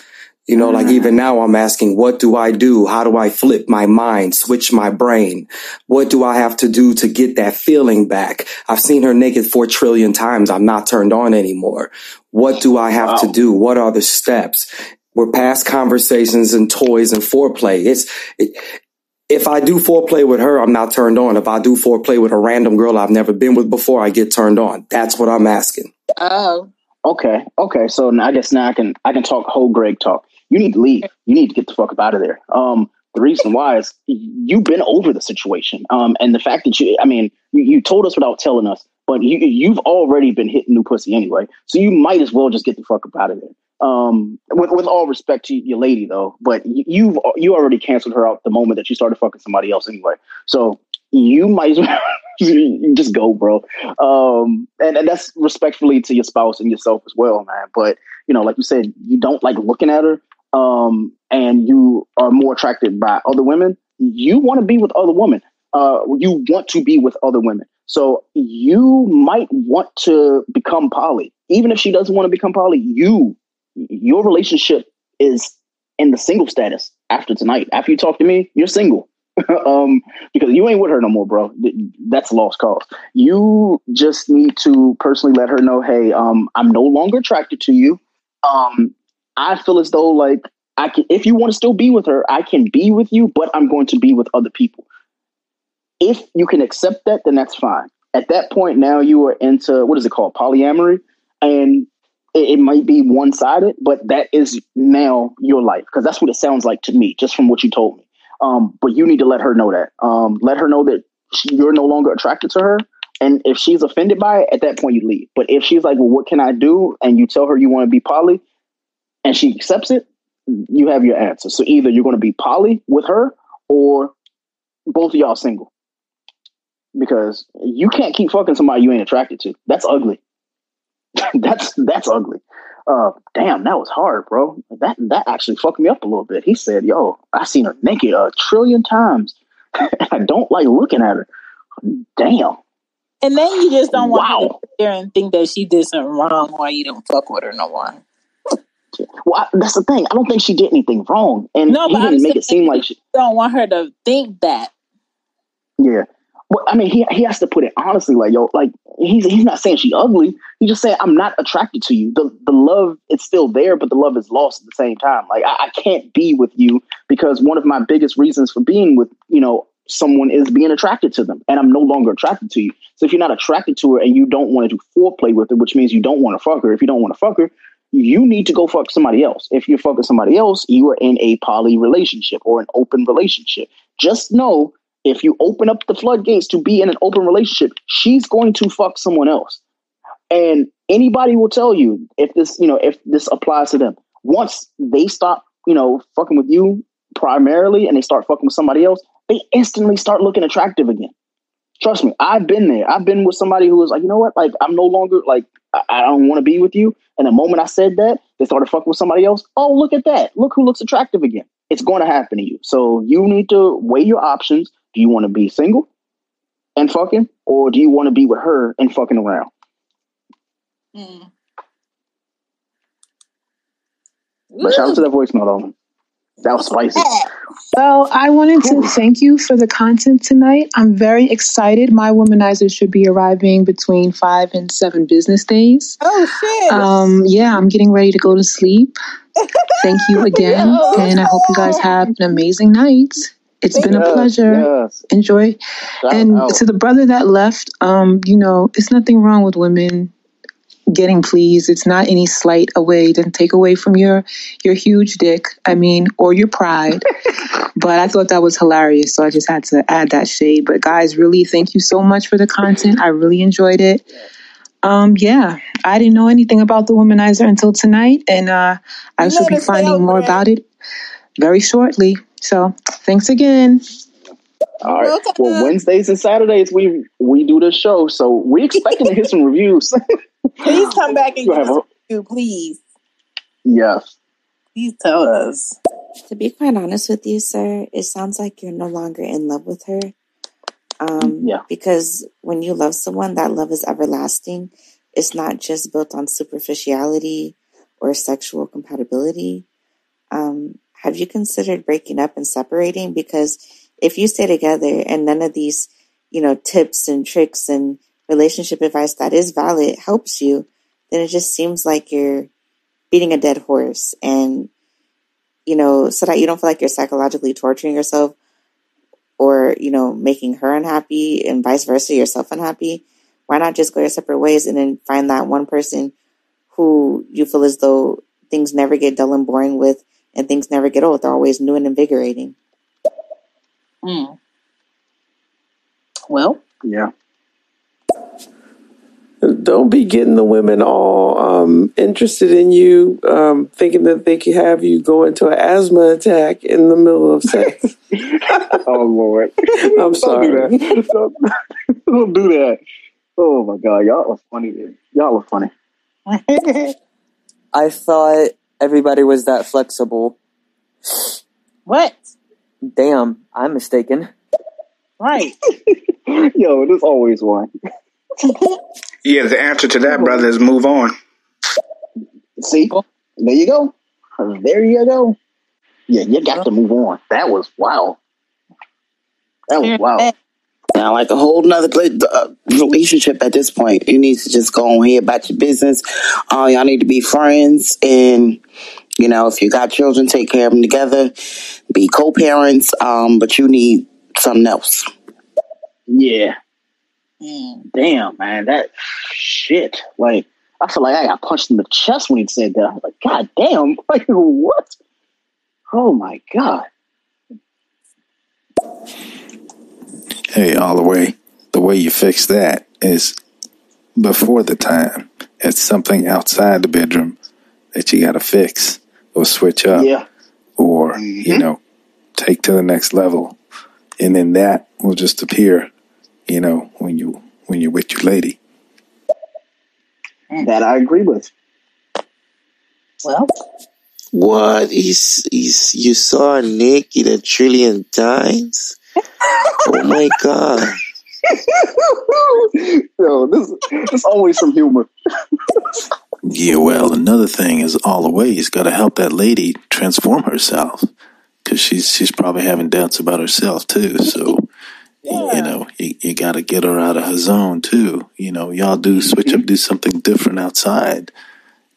S7: You know, like even mm-hmm. now I'm asking, what do I do? How do I flip my mind, switch my brain? What do I have to do to get that feeling back? I've seen her naked four trillion times. I'm not turned on anymore. What do I have to do? What are the steps? We're past conversations and toys and foreplay. It's, it, if I do foreplay with her, I'm not turned on. If I do foreplay with a random girl I've never been with before, I get turned on. That's what I'm asking.
S2: Oh.
S1: Okay, okay. So I guess now I can I can talk whole Greg talk. You need to leave. You need to get the fuck up out of there. Um, the reason why is you've been over the situation. Um, and the fact that you, I mean, you, you told us without telling us, but you you've already been hitting new pussy anyway. So you might as well just get the fuck up out of there. Um, with with all respect to your lady though, but you- you've you already canceled her out the moment that you started fucking somebody else anyway. So you might as well just go, bro. Um, and, and that's respectfully to your spouse and yourself as well, man. But you know, like you said, you don't like looking at her, um, and you are more attracted by other women. You want to be with other women. Uh, you want to be with other women. So you might want to become poly, even if she doesn't want to become poly. You, your relationship is in the single status after tonight. After you talk to me, you're single. um, because you ain't with her no more, bro. That's lost cause. You just need to personally let her know, hey, um, I'm no longer attracted to you. Um, I feel as though like I can, if you want to still be with her, I can be with you, but I'm going to be with other people. If you can accept that, then that's fine. At that point, now you are into what is it called, polyamory, and it, might be one sided, but that is now your life because that's what it sounds like to me, just from what you told me. Um, but you need to let her know that. Um, let her know that she, you're no longer attracted to her. And if she's offended by it, at that point you leave. But if she's like, well, what can I do? And you tell her you want to be poly and she accepts it, you have your answer. So either you're going to be poly with her or both of y'all single. Because you can't keep fucking somebody you ain't attracted to. That's ugly. that's that's ugly. Uh, damn, that was hard, bro. That that actually fucked me up a little bit. He said, "Yo, I seen her naked a trillion times. I don't like looking at her." Damn.
S2: And then you just don't want
S1: Wow.
S2: to sit there and think that she did something wrong why you don't fuck with her no more.
S1: Well, I, that's the thing. I don't think she did anything wrong, and
S2: No,
S1: he
S2: but
S1: didn't make it seem like she.
S2: don't want her to think that.
S1: Yeah. Well, I mean, he he has to put it honestly, like yo, like he's he's not saying she ugly. He's just saying I'm not attracted to you. The the love it's still there, but the love is lost at the same time. Like I, I can't be with you because one of my biggest reasons for being with you know someone is being attracted to them, and I'm no longer attracted to you. So if you're not attracted to her and you don't want to do foreplay with her, which means you don't want to fuck her. If you don't want to fuck her, you need to go fuck somebody else. If you're fucking somebody else, you are in a poly relationship or an open relationship. Just know if you open up the floodgates to be in an open relationship, she's going to fuck someone else. And anybody will tell you if this, you know, if this applies to them. Once they stop, you know, fucking with you primarily and they start fucking with somebody else, they instantly start looking attractive again. Trust me, I've been there. I've been with somebody who was like, you know what, like I'm no longer like I, I don't want to be with you. And the moment I said that, they started fucking with somebody else. Oh, look at that! Look who looks attractive again. It's going to happen to you. So you need to weigh your options. Do you want to be single and fucking, or do you want to be with her and fucking around?
S2: Mm.
S1: But shout out to that voicemail though. That was spicy.
S10: Well, I wanted to thank you for the content tonight. I'm very excited. My womanizer should be arriving between five and seven business days.
S2: Oh shit!
S10: Um, yeah, I'm getting ready to go to sleep. Thank you again,
S2: Yo.
S10: and I hope you guys have an amazing night. It's been a pleasure.
S1: yes.
S10: Enjoy.
S1: Shout
S10: and
S1: out.
S10: to the brother that left, um, you know, it's nothing wrong with women getting pleased. It's not any slight away. It doesn't take away from your your huge dick. I mean, or your pride. but I thought that was hilarious, so I just had to add that shade. But guys, really, thank you so much for the content. I really enjoyed it. Um, yeah, I didn't know anything about the womanizer until tonight, and uh, I shall be finding more about it very shortly. So, thanks again.
S1: All right.
S2: Welcome.
S1: Well, Wednesdays and Saturdays we we do the show, so we're expecting to hear some reviews.
S2: Please come back and
S1: You'll
S2: give
S1: have
S2: us
S1: a-
S2: a review, please.
S1: yes.
S2: Please tell us.
S4: To be quite honest with you, sir, it sounds like you're no longer in love with her. Um,
S1: Yeah.
S4: Because when you love someone, that love is everlasting. It's not just built on superficiality or sexual compatibility. Um, have you considered breaking up and separating? Because if you stay together and none of these, you know, tips and tricks and relationship advice that is valid helps you, then it just seems like you're beating a dead horse and you know, so that you don't feel like you're psychologically torturing yourself or, you know, making her unhappy and vice versa, yourself unhappy, why not just go your separate ways and then find that one person who you feel as though things never get dull and boring with and things never get old. They're always new and invigorating.
S2: Mm. Well,
S1: Yeah.
S8: Don't be getting the women all um, interested in you, um, thinking that they can have you go into an asthma attack in the middle of sex.
S1: Oh Lord.
S8: I'm
S1: Don't
S8: sorry.
S1: do that. Don't, don't do that. Oh my God, y'all are funny. Y'all are funny.
S11: I thought everybody was that flexible.
S2: what?
S11: Damn, I'm mistaken.
S2: Right.
S1: Yo, there's always one.
S12: Yeah, the answer to that, brother, is move on.
S1: See, there you go. There you go. Yeah, you got to move on. That was wow. That was wow.
S6: Now, like a whole nother uh, relationship at this point. You need to just go on here about your business. Uh, y'all need to be friends. And, you know, if you got children, take care of them together. Be co parents. Um, but you need something else.
S1: Yeah.
S2: Mm.
S1: Damn, man, that shit. Like, I feel like I got punched in the chest when he said that. I was like, God damn, like what? Oh my god.
S13: Hey, all the way. The way you fix that is before the time. It's something outside the bedroom that you got to fix or switch up
S1: Yeah.
S13: or, you mm-hmm. know, take to the next level. And then that will just appear, you know, when you when you're with your lady.
S1: That I agree with.
S2: Well,
S14: What is is you saw naked a trillion times? Oh my god!
S1: Yo, this there's always some humor.
S13: Yeah, well, another thing is all the way he's got to help that lady transform herself because she's she's probably having doubts about herself too. So you know, you, you got to get her out of her zone too. You know, y'all do switch up, mm-hmm. do something different outside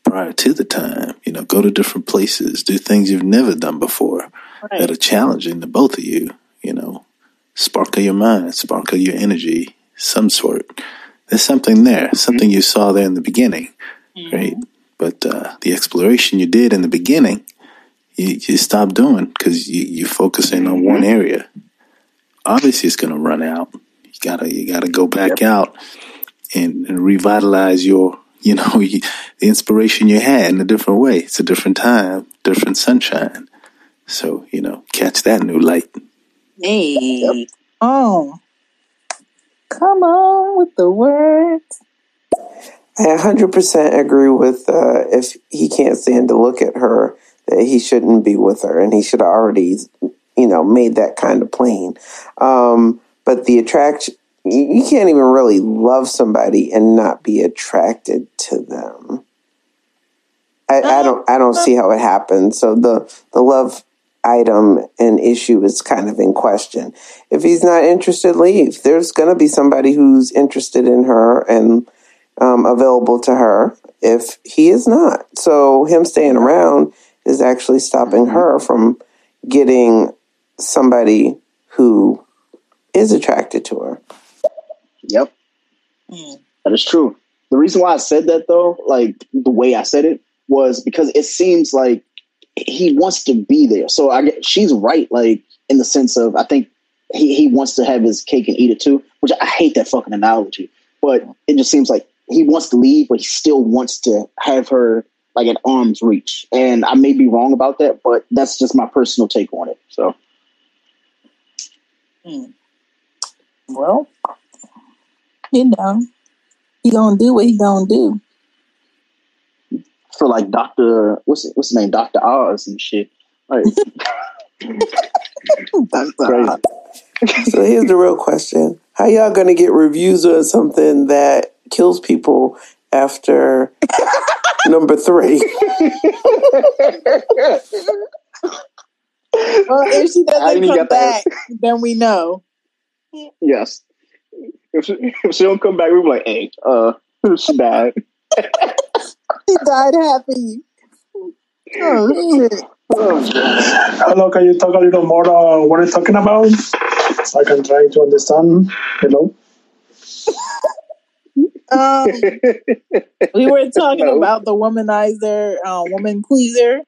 S13: prior to the time. You know, go to different places, do things you've never done before that are challenging to both of you. You know, sparkle your mind, sparkle your energy, some sort. There's something there, mm-hmm. something you saw there in the beginning, right? But uh, the exploration you did in the beginning, you, you stopped doing because you, you're focusing on one area. Obviously, it's going to run out. You gotta you gotta go back out and, and revitalize your you know you, the inspiration you had in a different way. It's a different time, different sunshine. So you know, catch that new light.
S2: hey. Oh. Come on with the words.
S8: I 100% agree with uh, if he can't stand to look at her, that he shouldn't be with her and he should have already, you know, made that kind of plain. Um, but the attraction, you, can't even really love somebody and not be attracted to them. I, I don't I don't see how it happens. So the the love item and issue is kind of in question. If he's not interested, leave. There's going to be somebody who's interested in her and um, available to her. If he is not, so him staying around is actually stopping her from getting somebody who is attracted to her.
S1: Yep. That is true. The reason why I said that though, like the way I said it, was because it seems like he wants to be there. So I get she's right, like in the sense of I think he, he wants to have his cake and eat it too, which I hate that fucking analogy. But it just seems like he wants to leave, but he still wants to have her like at arm's reach. And I may be wrong about that, but that's just my personal take on it. So,
S2: Hmm. Well, you know, he gonna do what he gonna do.
S1: for like Doctor, what's what's his name, Doctor Oz and shit. Like, that's crazy.
S8: So here's the real question: How y'all gonna get reviews on something that kills people after number three?
S2: Well, if she doesn't come
S1: got the
S2: back, then we know.
S1: Yes. If she, if she don't come back, we'll be like, hey, uh, she died.
S2: He died happy. Oh shit.
S15: Hello, can you talk a little more uh, what are you talking about? So I can try to understand. Hello?
S2: Um, we were talking about the womanizer, uh, woman pleaser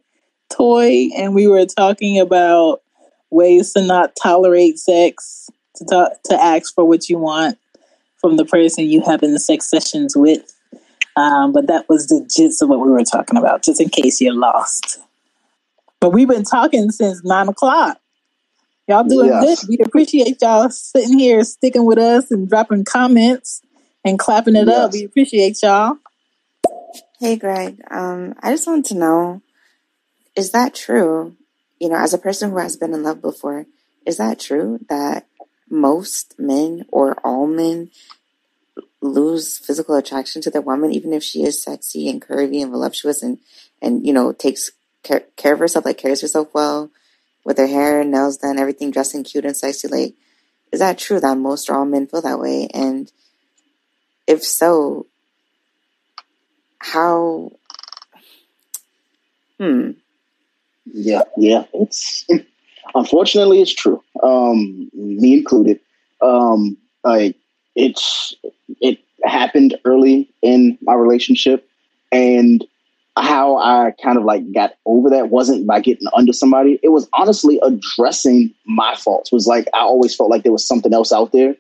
S2: toy, and we were talking about ways to not tolerate sex, to talk, to ask for what you want from the person you have in the sex sessions with. Um, but that was the gist of what we were talking about, just in case you're lost. But we've been talking since nine o'clock. Y'all doing
S1: Yes.
S2: good. We appreciate y'all sitting here, sticking with us, and dropping comments and clapping it up. We appreciate y'all.
S4: Hey, Greg. Um, I just want to know, is that true? You know, as a person who has been in love before, is that true that most men or all men lose physical attraction to their woman, even if she is sexy and curvy and voluptuous and, and you know, takes care, care of herself, like carries herself well with her hair, and nails done, everything dressed dressing cute and sexy? Like, is that true that most or all men feel that way? And if so, how hmm
S1: Yeah, yeah. It's unfortunately it's true. Um, me included. Um, like it's it happened early in my relationship, and how I kind of like got over that wasn't by getting under somebody. It was honestly addressing my faults. It was like I always felt like there was something else out there.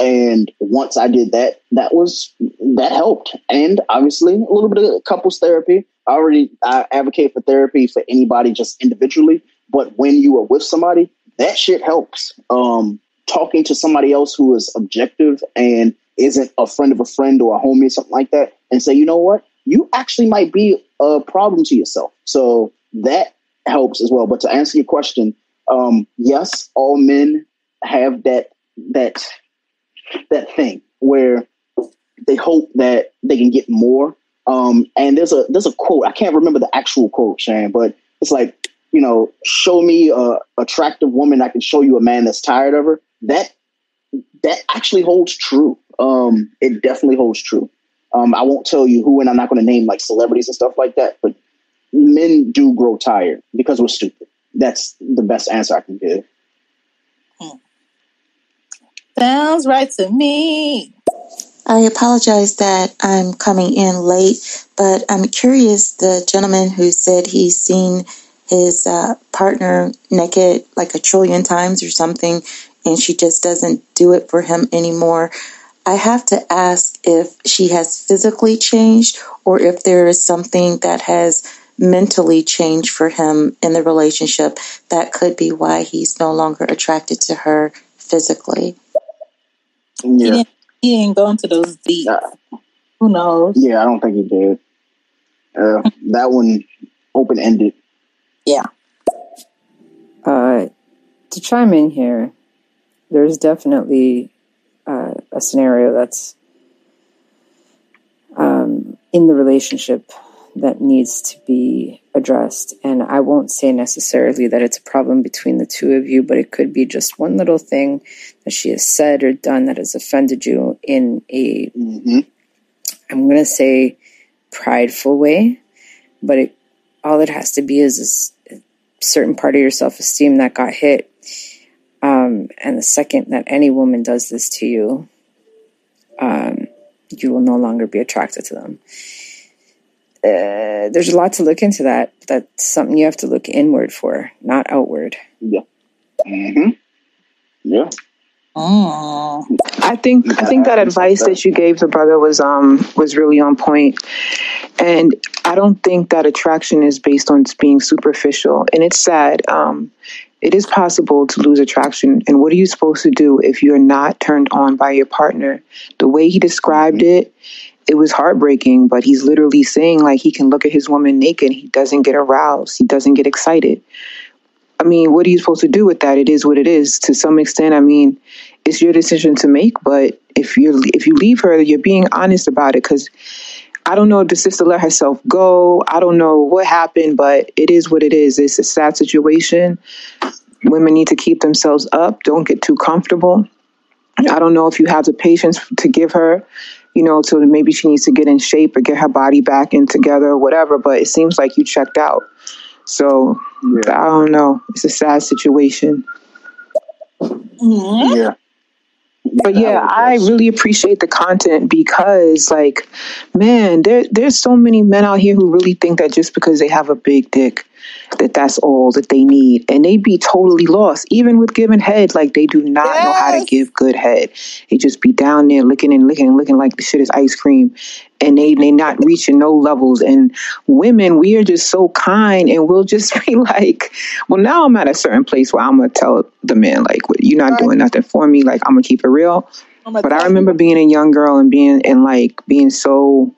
S1: And once I did that, that was that helped. And obviously a little bit of couples therapy. I already I advocate for therapy for anybody just individually, but when you are with somebody, that shit helps. Um, talking to somebody else who is objective and isn't a friend of a friend or a homie or something like that, and say, you know what, you actually might be a problem to yourself. So that helps as well. But to answer your question, um, yes, all men have that that that thing where they hope that they can get more. Um, and there's a there's a quote I can't remember the actual quote, Shane, but it's like you know, show me a attractive woman, I can show you a man that's tired of her. That that actually holds true. Um, it definitely holds true. Um, I won't tell you who, and I'm not going to name like celebrities and stuff like that, but men do grow tired because we're stupid. That's the best answer I can give.
S2: Sounds right to me.
S16: I apologize that I'm coming in late, but I'm curious. The gentleman who said he's seen his uh, partner naked like a trillion times or something, and she just doesn't do it for him anymore. I have to ask if she has physically changed or if there is something that has mentally changed for him in the relationship that could be why he's no longer attracted to her physically.
S2: He didn't, he didn't go into those deep. Who knows?
S1: Yeah, I don't think he did. Uh, that one open ended.
S2: Yeah.
S17: Uh, to chime in here, there's definitely uh, a scenario that's um, in the relationship that needs to be addressed. And I won't say necessarily that it's a problem between the two of you, but it could be just one little thing that she has said or done that has offended you in a, am going to say, prideful way. But it, all it has to be is a certain part of your self esteem that got hit. Um, and the second that any woman does this to you, um, you will no longer be attracted to them. Uh, there's a lot to look into that. That's something you have to look inward for, not outward.
S1: Yeah. hmm Yeah.
S10: I think I think that advice that you gave the brother was um was really on point. point, and I don't think that attraction is based on being superficial. And it's sad. Um, it is possible to lose attraction, and what are you supposed to do if you're not turned on by your partner? The way he described it, it was heartbreaking. But he's literally saying like he can look at his woman naked, he doesn't get aroused, he doesn't get excited. I mean, what are you supposed to do with that? It is what it is. To some extent, I mean, it's your decision to make. But if you if you leave her, you're being honest about it. Because I don't know if the sister let herself go. I don't know what happened, but it is what it is. It's a sad situation. Women need to keep themselves up. Don't get too comfortable. I don't know if you have the patience to give her, you know, so maybe she needs to get in shape or get her body back in together or whatever. But it seems like you checked out. So I don't know. It's a sad situation. Mm-hmm.
S1: Yeah.
S10: But yeah, I really appreciate the content because, like, man, there there's so many men out here who really think that just because they have a big dick, that that's all that they need, and they be totally lost. Even with giving head, like they do not know how to give good head. They just be down there licking and licking and licking like the shit is ice cream, and they they not reaching no levels. And women, we are just so kind, and we'll just be like, well, now I'm at a certain place where I'm gonna tell the man like you're not doing nothing for me. Like I'm gonna keep it real. But I remember being a young girl and being and like being so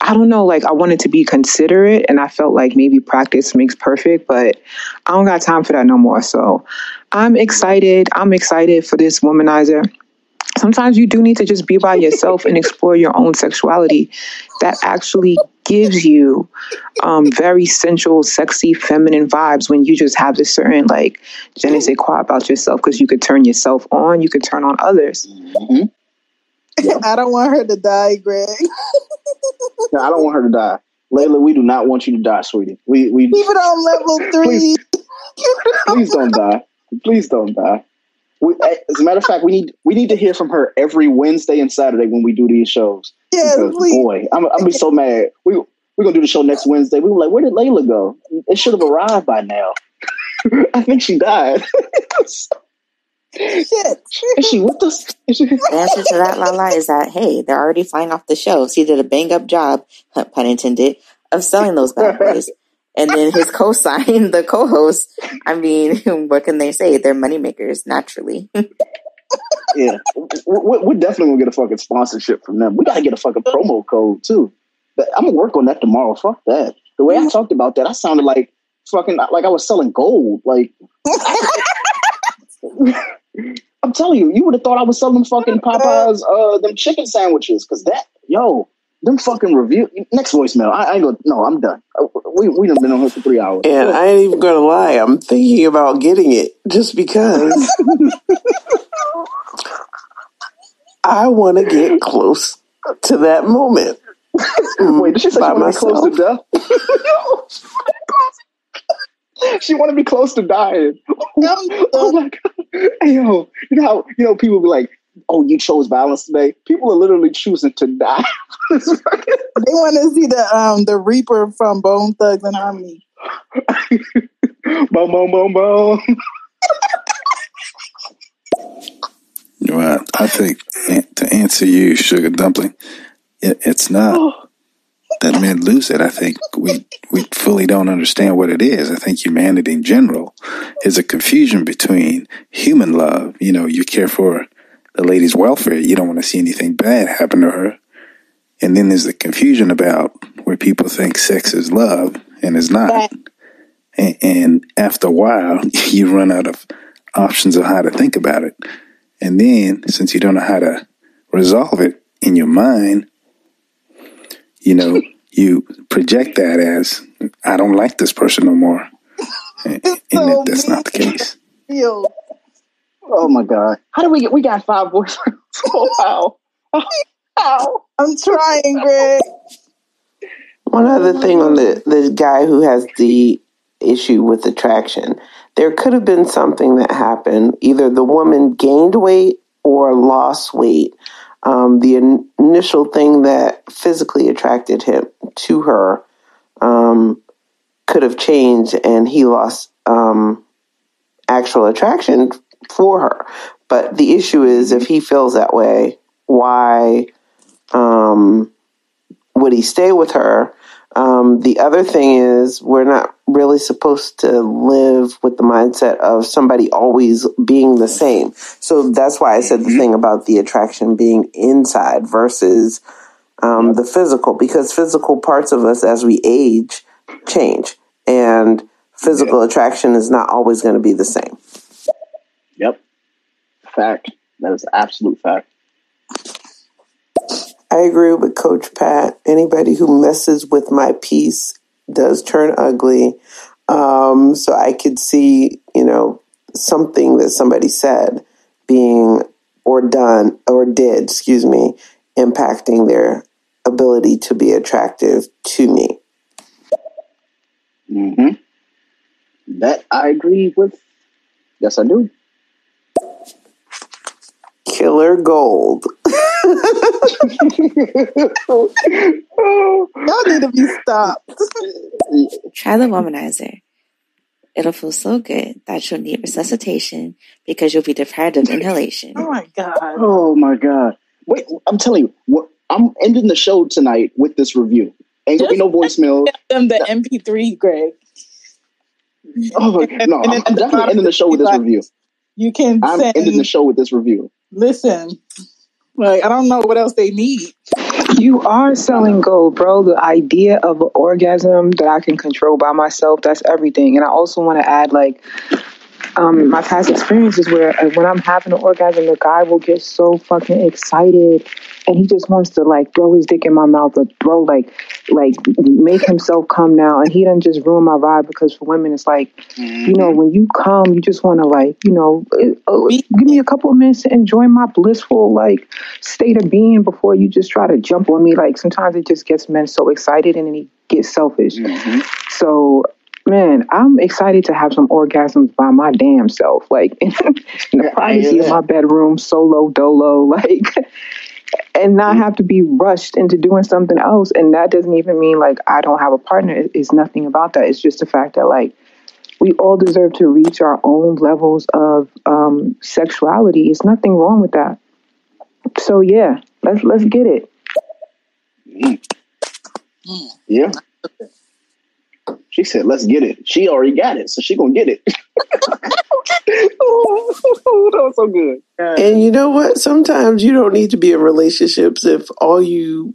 S10: I don't know, like I wanted to be considerate and I felt like maybe practice makes perfect, but I don't got time for that no more. So I'm excited. I'm excited for this womanizer. Sometimes you do need to just be by yourself and explore your own sexuality. That actually gives you um, very sensual, sexy, feminine vibes when you just have this certain like je ne sais quoi about yourself because you could turn yourself on, you could turn on others.
S2: I don't want her to die, Greg.
S1: No, I don't want her to die. Layla, we do not want you to die, sweetie. We we
S2: Keep it on level three.
S1: please don't die. Please don't die. We, eh, as a matter of fact, we need we need to hear from her every Wednesday and Saturday when we do these shows.
S2: Yes,
S1: because
S2: please.
S1: boy, I'm I'm be so mad. We we're gonna do the show next Wednesday. We were like, where did Layla go? It should have arrived by now. I think she died.
S2: Shit.
S1: Is she with us?
S4: The answer to that, Lala, is that hey, they're already flying off the show. So he did a bang up job, pun intended, of selling those bad boys. And then his co-sign, the co-host. I mean, what can they say? They're moneymakers naturally.
S1: yeah, we're, we're definitely gonna get a fucking sponsorship from them. We gotta get a fucking promo code too. But I'm gonna work on that tomorrow. Fuck that. The way I talked about that, I sounded like fucking like I was selling gold. Like I'm telling you, you would have thought I was selling fucking Popeyes, uh, them chicken sandwiches. Cause that, yo, them fucking review. Next voicemail. I, I ain't gonna. No, I'm done. Uh, We we done been on here for three hours.
S8: And I ain't even gonna lie, I'm thinking about getting it just because I want to get close to that moment.
S1: Wait, did she say
S8: by
S1: she want close to death? she want to be close to dying. oh my god! Hey, yo, you know how you know people be like, "Oh, you chose violence today." People are literally choosing to die.
S2: They want to see the um the Reaper from Bone Thugs-n-Harmony.
S1: boom, boom, boom, boom.
S13: Well, I think to answer you, Sugar Dumpling, it, it's not that men lose it. I think we we fully don't understand what it is. I think humanity in general is a confusion between human love. You know, you care for the lady's welfare. You don't want to see anything bad happen to her. And then there's the confusion about where people think sex is love and is not. And, and after a while, you run out of options of how to think about it. And then, since you don't know how to resolve it in your mind, you know, you project that as, I don't like this person no more. And, oh, and that's not the case.
S2: Yo,
S1: Oh my god! How do we get? We got five boyfriends. Oh wow! Ow!
S2: I'm trying, Greg.
S8: One other oh, thing on the, the guy who has the issue with attraction. There could have been something that happened. Either the woman gained weight or lost weight. Um, the in- initial thing that physically attracted him to her um, could have changed, and he lost um, actual attraction for her. But the issue is if he feels that way, why um, would he stay with her? Um, the other thing is, we're not really supposed to live with the mindset of somebody always being the same. So that's why I said the thing about the attraction being inside versus um, the physical, because physical parts of us as we age change, and physical attraction is not always going to be the same.
S1: Yep. Fact. That is absolute fact.
S8: I agree with Coach Pat. Anybody who messes with my peace does turn ugly. Um, so I could see, you know, something that somebody said being or done or did, excuse me, impacting their ability to be attractive to me.
S1: Mm-hmm. That I agree with. Yes, I do.
S8: Killer gold.
S2: Y'all need to be stopped.
S4: Try the womanizer. It'll feel so good that you'll need resuscitation because you'll be deprived of inhalation.
S2: Oh my god.
S1: Oh my god. Wait, I'm telling you, I'm ending the show tonight with this review. Ain't gonna be no voicemail.
S2: Them the MP3, Greg.
S1: Oh my god. No,
S2: And
S1: I'm, I'm definitely ending the show with this review.
S2: You can
S1: I'm
S2: send.
S1: ending the show with this review.
S2: Listen, like I don't know what else they need.
S10: You are selling gold, bro. The idea of an orgasm that I can control by myself, that's everything. And I also want to add, like, um, my past experiences where uh, when I'm having an orgasm, the guy will get so fucking excited and he just wants to like throw his dick in my mouth or throw like like make himself come now and he doesn't just ruin my vibe because for women it's like you know when you come you just want to like you know uh, uh, give me a couple of minutes to enjoy my blissful like state of being before you just try to jump on me. Like sometimes it just gets men so excited and then he gets selfish. So man i'm excited to have some orgasms by my damn self like in the privacy of my bedroom solo dolo like and not have to be rushed into doing something else. And that doesn't even mean like I don't have a partner. It's nothing about that. It's just the fact that like we all deserve to reach our own levels of um, sexuality. It's nothing wrong with that. So yeah, let's let's get it. Mm.
S1: Yeah. She said, "Let's get it." She already got it, so she gonna get it. oh, that was so good.
S8: And you know what? Sometimes you don't need to be in relationships if all you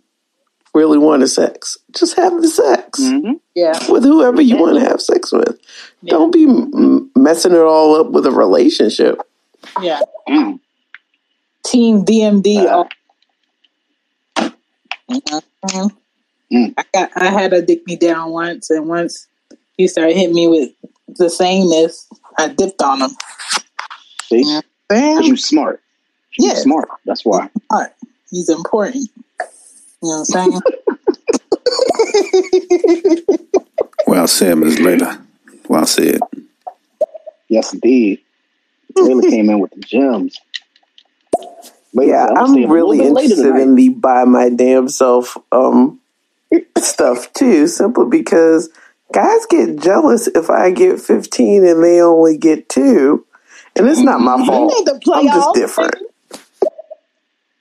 S8: really want is sex. Just have the sex mm-hmm.
S2: Yeah.
S8: with whoever you want to have sex with. Don't be m- messing it all up with a relationship.
S2: Yeah. Mm. Team DMD. all- You know I'm? I got I had a dick me down once, and once he started hitting me with the sameness, I dipped on him.
S1: See,
S2: Yeah.
S1: because you smart. You
S2: Yeah.
S1: smart. That's why.
S2: Smart. He's important. You know what I'm saying?
S13: Well said, Ms. Layla. Well said.
S1: Yes, indeed. Layla came in with the gems. Layla
S8: Yeah,
S1: said,
S8: I'm
S1: staying a little
S8: really interested in the by my damn self um stuff too, simply because guys get jealous if I get 15 and they only get two. And it's not my fault.
S2: the
S8: I'm just different.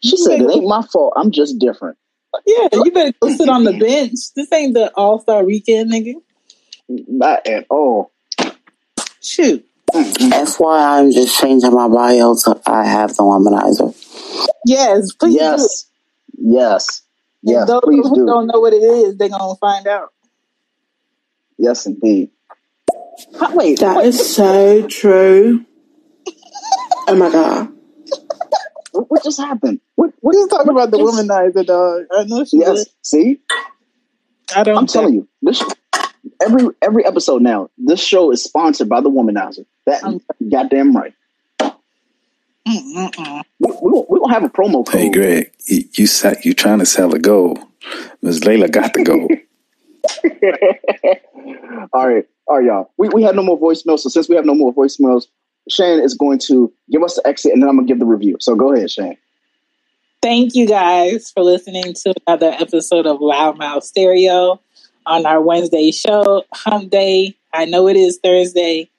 S1: She said, "It ain't my fault. I'm just different."
S2: Yeah, you better go sit on the bench. This ain't the All Star Weekend, nigga.
S1: Not at all.
S2: Shoot.
S6: FYI, I'm just changing my bio to I have the womanizer.
S2: Yes, please.
S1: Yes, yes,
S2: And
S1: yes.
S2: those
S1: Please
S2: who
S1: do.
S2: don't know what it is, they're gonna find out.
S1: Yes, indeed. How- Wait,
S18: That
S1: wait,
S18: is so true. Oh my god.
S1: what, what just happened? What? What
S2: She's talking about the womanizer, dog. I know she
S1: Yes.
S2: did.
S1: See,
S2: I don't.
S1: I'm telling you, this every every episode now. This show is sponsored by the Womanizer. That goddamn right.
S2: Mm-mm-mm.
S1: We, we, don't, we don't have a promo code.
S13: Hey, Greg, you you, you trying to sell a goal? Ms. Layla got the goal.
S1: all right, all right, y'all. We we have no more voicemails, so since we have no more voicemails, Shane is going to give us the exit, and then I'm gonna give the review. So go ahead, Shane.
S2: Thank you guys for listening to another episode of Loudmouth Stereo on our Wednesday show, Hump Day. I know it is Thursday,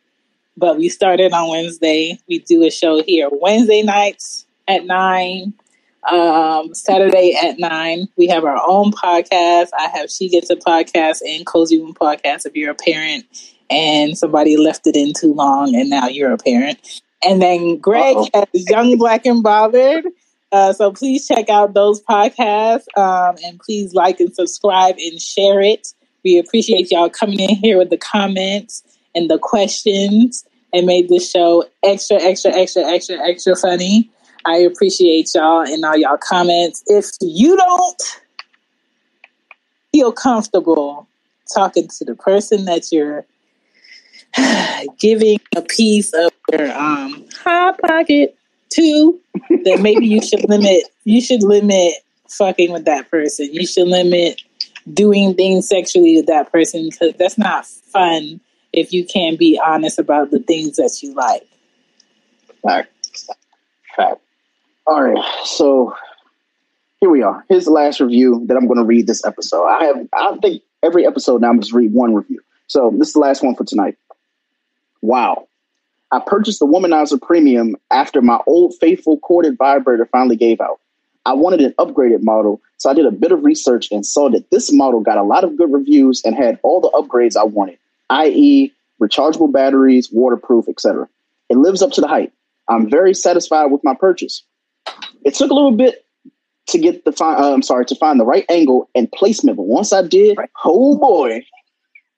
S2: but we started on Wednesday. We do a show here Wednesday nights at nine, um, Saturday at nine. We have our own podcast. I have She Gets a Podcast and Cozy Room Podcast if you're a parent and somebody left it in too long and now you're a parent. And then Greg
S1: Uh-oh.
S2: has Young Black and Bothered. Uh, so please check out those podcasts um, and please like and subscribe and share it. We appreciate y'all coming in here with the comments and the questions and made this show extra, extra, extra, extra, extra funny. I appreciate y'all and all y'all comments. If you don't feel comfortable talking to the person that you're giving a piece of your um pocket to, then maybe you should limit you should limit fucking with that person. You should limit doing things sexually with that person because that's not fun if you can't be honest about the things that you like.
S1: Fact. Fact. All right. So here we are. Here's the last review that I'm going to read this episode. I have, I think every episode now I'm just read one review. So this is the last one for tonight. Wow. I purchased the Womanizer Premium after my old faithful corded vibrator finally gave out. I wanted an upgraded model, so I did a bit of research and saw that this model got a lot of good reviews and had all the upgrades I wanted, i.e., rechargeable batteries, waterproof, etc. It lives up to the hype. I'm very satisfied with my purchase. It took a little bit to get the fi- uh, I'm sorry to find the right angle and placement, but once I did, oh boy!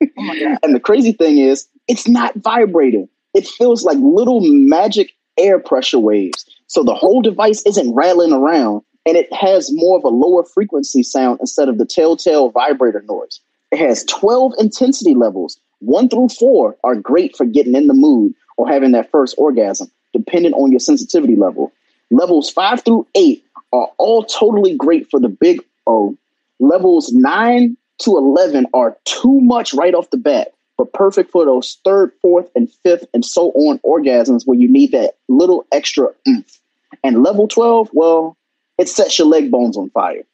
S1: and the crazy thing is, it's not vibrating. It feels like little magic air pressure waves. So the whole device isn't rattling around, and it has more of a lower frequency sound instead of the telltale vibrator noise. It has 12 intensity levels. One through four are great for getting in the mood or having that first orgasm, depending on your sensitivity level. Levels five through eight are all totally great for the big O. Levels nine to 11 are too much right off the bat, but perfect for those third, fourth, and fifth, and so on orgasms where you need that little extra oomph. And level 12, well, it sets your leg bones on fire.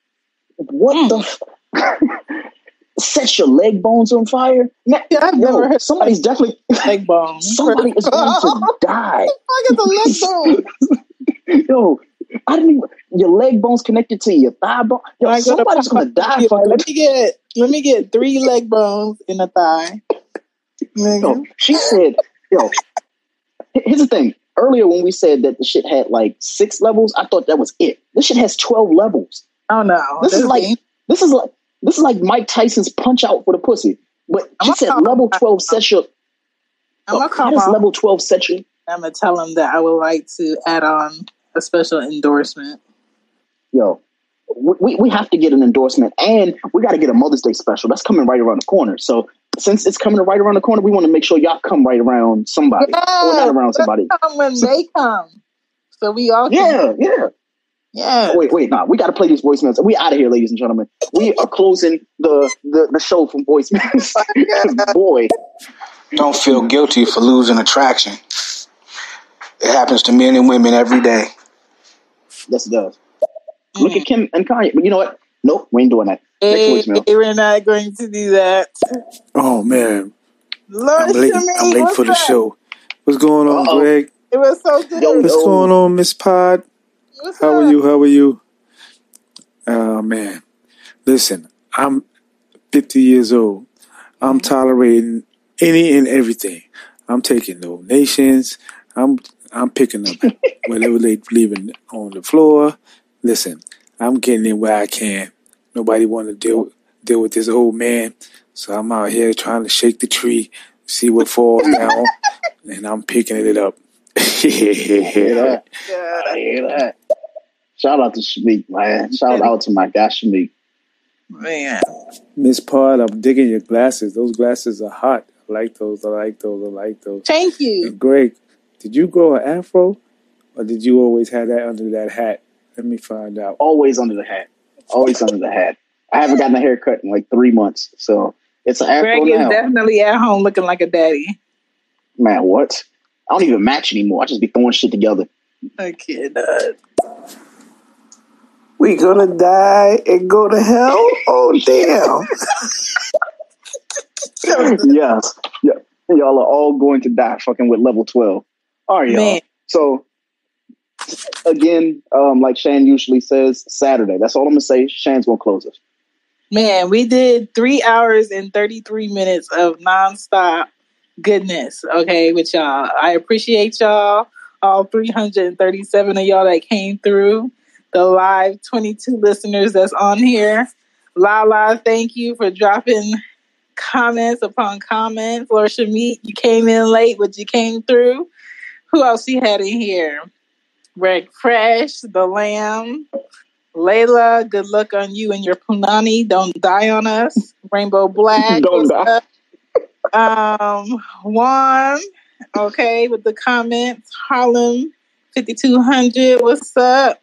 S1: What mm. the? F- sets your leg bones on fire? Man, yo, somebody's definitely
S2: leg bones.
S1: Somebody is going to die.
S2: I get the leg bones.
S1: Yo, I didn't even. Your leg bones connected to your thigh bone. Yo,
S2: I gotta
S1: somebody's going to die.
S2: Let me get let me get three leg bones in a thigh.
S1: Yo, she said, yo, here's the thing. Earlier when we said that the shit had like six levels, I thought that was it. This shit has 12 levels.
S2: Oh no.
S1: This is
S2: This
S1: like
S2: ain't-
S1: this is like this is like Mike Tyson's punch out for the pussy. But she said oh, level 12 sets your
S2: I'm gonna call my-
S1: level 12 set you?
S2: I'm gonna tell him that I would like to add on a special endorsement.
S1: Yo, we, we have to get an endorsement and we got to get a Mother's Day special. That's coming right around the corner. So since it's coming right around the corner, we want to make sure y'all come right around somebody. or not around somebody.
S2: Come when they come, so we all
S1: Yeah,
S2: can.
S1: Yeah.
S2: Yeah.
S1: Wait, wait, nah. We got to play these voicemails. We out of here, ladies and gentlemen. We are closing the the, the show from voicemails. boy,
S12: Don't feel guilty for losing attraction. It happens to men and women every day.
S1: yes, it does. Look at mm. Kim and Kanye. But you know what? Nope, we ain't doing that. Next
S2: Hey,
S1: voicemail.
S2: we're not going to do that.
S13: Oh man,
S2: Lord,
S13: I'm late.
S2: Shemaine,
S13: I'm late
S2: what's
S13: for the show. What's going on,
S1: Uh-oh.
S13: Greg?
S2: It was so good.
S13: What's going on, Miss Pod?
S2: What's
S13: How are you? How are you? Oh man, listen, I'm 50 years old. I'm mm-hmm. tolerating any and everything. I'm taking donations. I'm I'm picking up whatever they leaving on the floor. Listen, I'm getting in where I can. Nobody want to deal deal with this old man, so I'm out here trying to shake the tree, see what falls down, and I'm picking it up.
S1: I hear that. I hear that. Shout out to Shamik, man. Shout out to my guy Shamik.
S2: Man.
S13: Miss Pod, I'm digging your glasses. Those glasses are hot. I like those. I like those. I like those.
S2: Thank you.
S13: And Greg, did you grow an afro, or did you always have that under that hat? Let me find out.
S1: Always under the hat. Always under the hat. I haven't gotten a haircut in like three months, so it's an afro
S2: Greg is
S1: now.
S2: definitely at home looking like a daddy.
S1: Man, what? I don't even match anymore. I just be throwing shit together.
S2: I kid.
S8: We gonna die and go to hell? Oh damn!
S1: yes. Yeah. y'all are all going to die fucking with level 12. All right, y'all.
S2: Man.
S1: So, again, um, like Shan usually says, Saturday. That's all I'm to say. Shan's to close us.
S2: Man, we did three hours and 33 minutes of nonstop goodness, okay, with y'all. I appreciate y'all, all 337 of y'all that came through, the live 22 listeners that's on here. Lala, thank you for dropping comments upon comments. Lord Shamit, you came in late, but you came through. Who else you had in here? Greg Fresh, The Lamb, Layla, good luck on you and your punani. Don't die on us. Rainbow Black.
S1: Don't die.
S2: up? Um, Juan, okay, with the comments. Harlem 5200, what's up?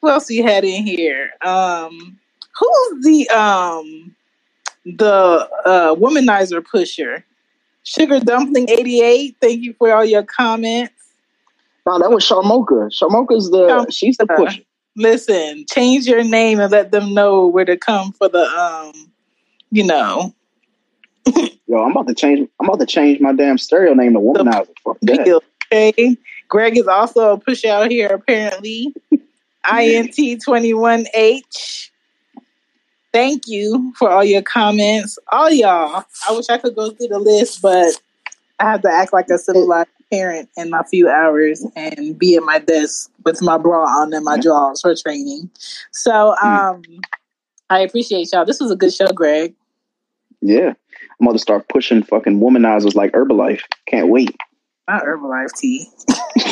S2: Who else you had in here? Um, who's the um the uh womanizer pusher? Sugar Dumpling 88, thank you for all your comments.
S1: No, that was Sharmoka. Sharmoka's the, she's the pusher.
S2: Listen, change your name and let them know where to come for the um, you know,
S1: Yo, I'm about to change. I'm about to change my damn stereo name to Womanizer. Fuck that.
S2: deal. Okay. Greg is also a push out here apparently. INT21H. Thank you for all your comments. All y'all. I wish I could go through the list, but I have to act like a civilized parent in my few hours and be at my desk with my bra on and my drawers for training. So um I appreciate y'all. This was a good show, Greg.
S1: Yeah, I'm about to start pushing fucking womanizers like Herbalife. Can't wait.
S2: Not Herbalife tea.
S1: All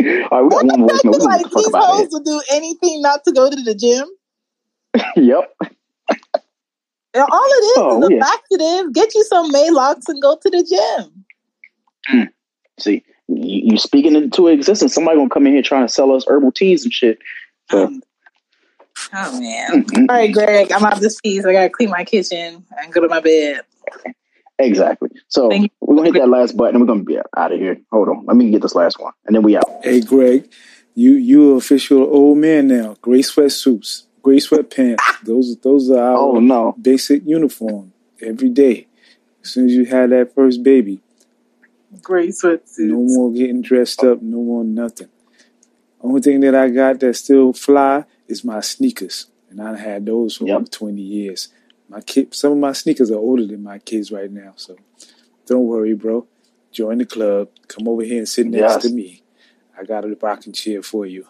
S1: right, we got one more. No, don't
S2: like
S1: give fuck
S2: these hoes will do anything not to go to the gym.
S1: yep.
S2: And all it is
S1: Oh,
S2: is a
S1: yeah.
S2: laxative. Get you some Maylocks and go to the gym. Hmm.
S1: See, you, you speaking into existence. Somebody gonna come in here trying to sell us herbal teas and shit. So, um,
S2: Oh man. Mm-hmm. All right, Greg, I'm out this piece. I gotta clean my kitchen and go to my bed.
S1: exactly. So we're gonna hit that last button and we're gonna be out of here. Hold on, let me get this last one, and then we out.
S19: Hey, Greg, you you official old man now. Gray sweatsuits, gray sweatpants. Ah! Those those are our
S1: Oh, no.
S19: basic uniform every day. As soon as you had that first baby,
S2: Gray sweat sweatsuits.
S19: no more getting dressed up, no more nothing. Only thing that I got that still fly is my sneakers, and I had those for over twenty years. My kid, some of my sneakers are older than my kids right now, so don't worry, bro. Join the club. Come over here and sit next
S1: Yes.
S19: to me. I got a rocking chair for you.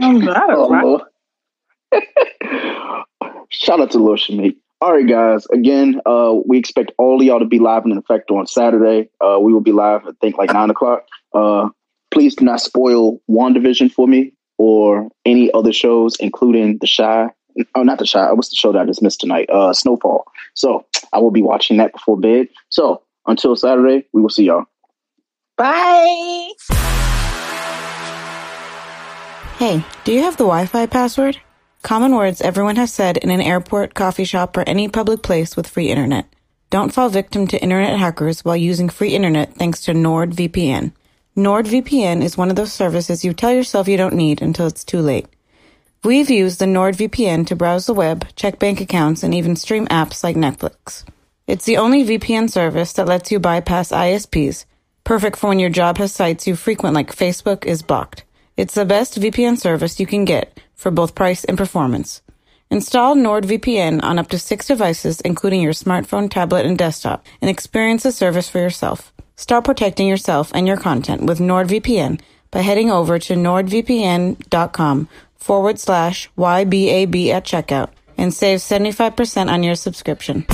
S2: I'm not a rock.
S1: Shout out to Lil Shamik. All right, guys. Again, uh, we expect all of y'all to be live in effect on Saturday. Uh, we will be live, I think, like nine o'clock. Uh, please do not spoil WandaVision for me or any other shows, including The Chi. Oh, not The Chi. What's the show that I just missed tonight? Uh, Snowfall. So I will be watching that before bed. So until Saturday, we will see y'all.
S2: Bye.
S20: Hey, do you have the Wi Fi password? Common words everyone has said in an airport, coffee shop, or any public place with free internet. Don't fall victim to internet hackers while using free internet thanks to NordVPN. NordVPN is one of those services you tell yourself you don't need until it's too late. We've used the NordVPN to browse the web, check bank accounts, and even stream apps like Netflix. It's the only VPN service that lets you bypass ISPs, perfect for when your job has sites you frequent like Facebook is blocked. It's the best VPN service you can get for both price and performance. Install NordVPN on up to six devices, including your smartphone, tablet, and desktop, and experience the service for yourself. Start protecting yourself and your content with NordVPN by heading over to nordvpn.com forward slash YBAB at checkout and save 75% on your subscription.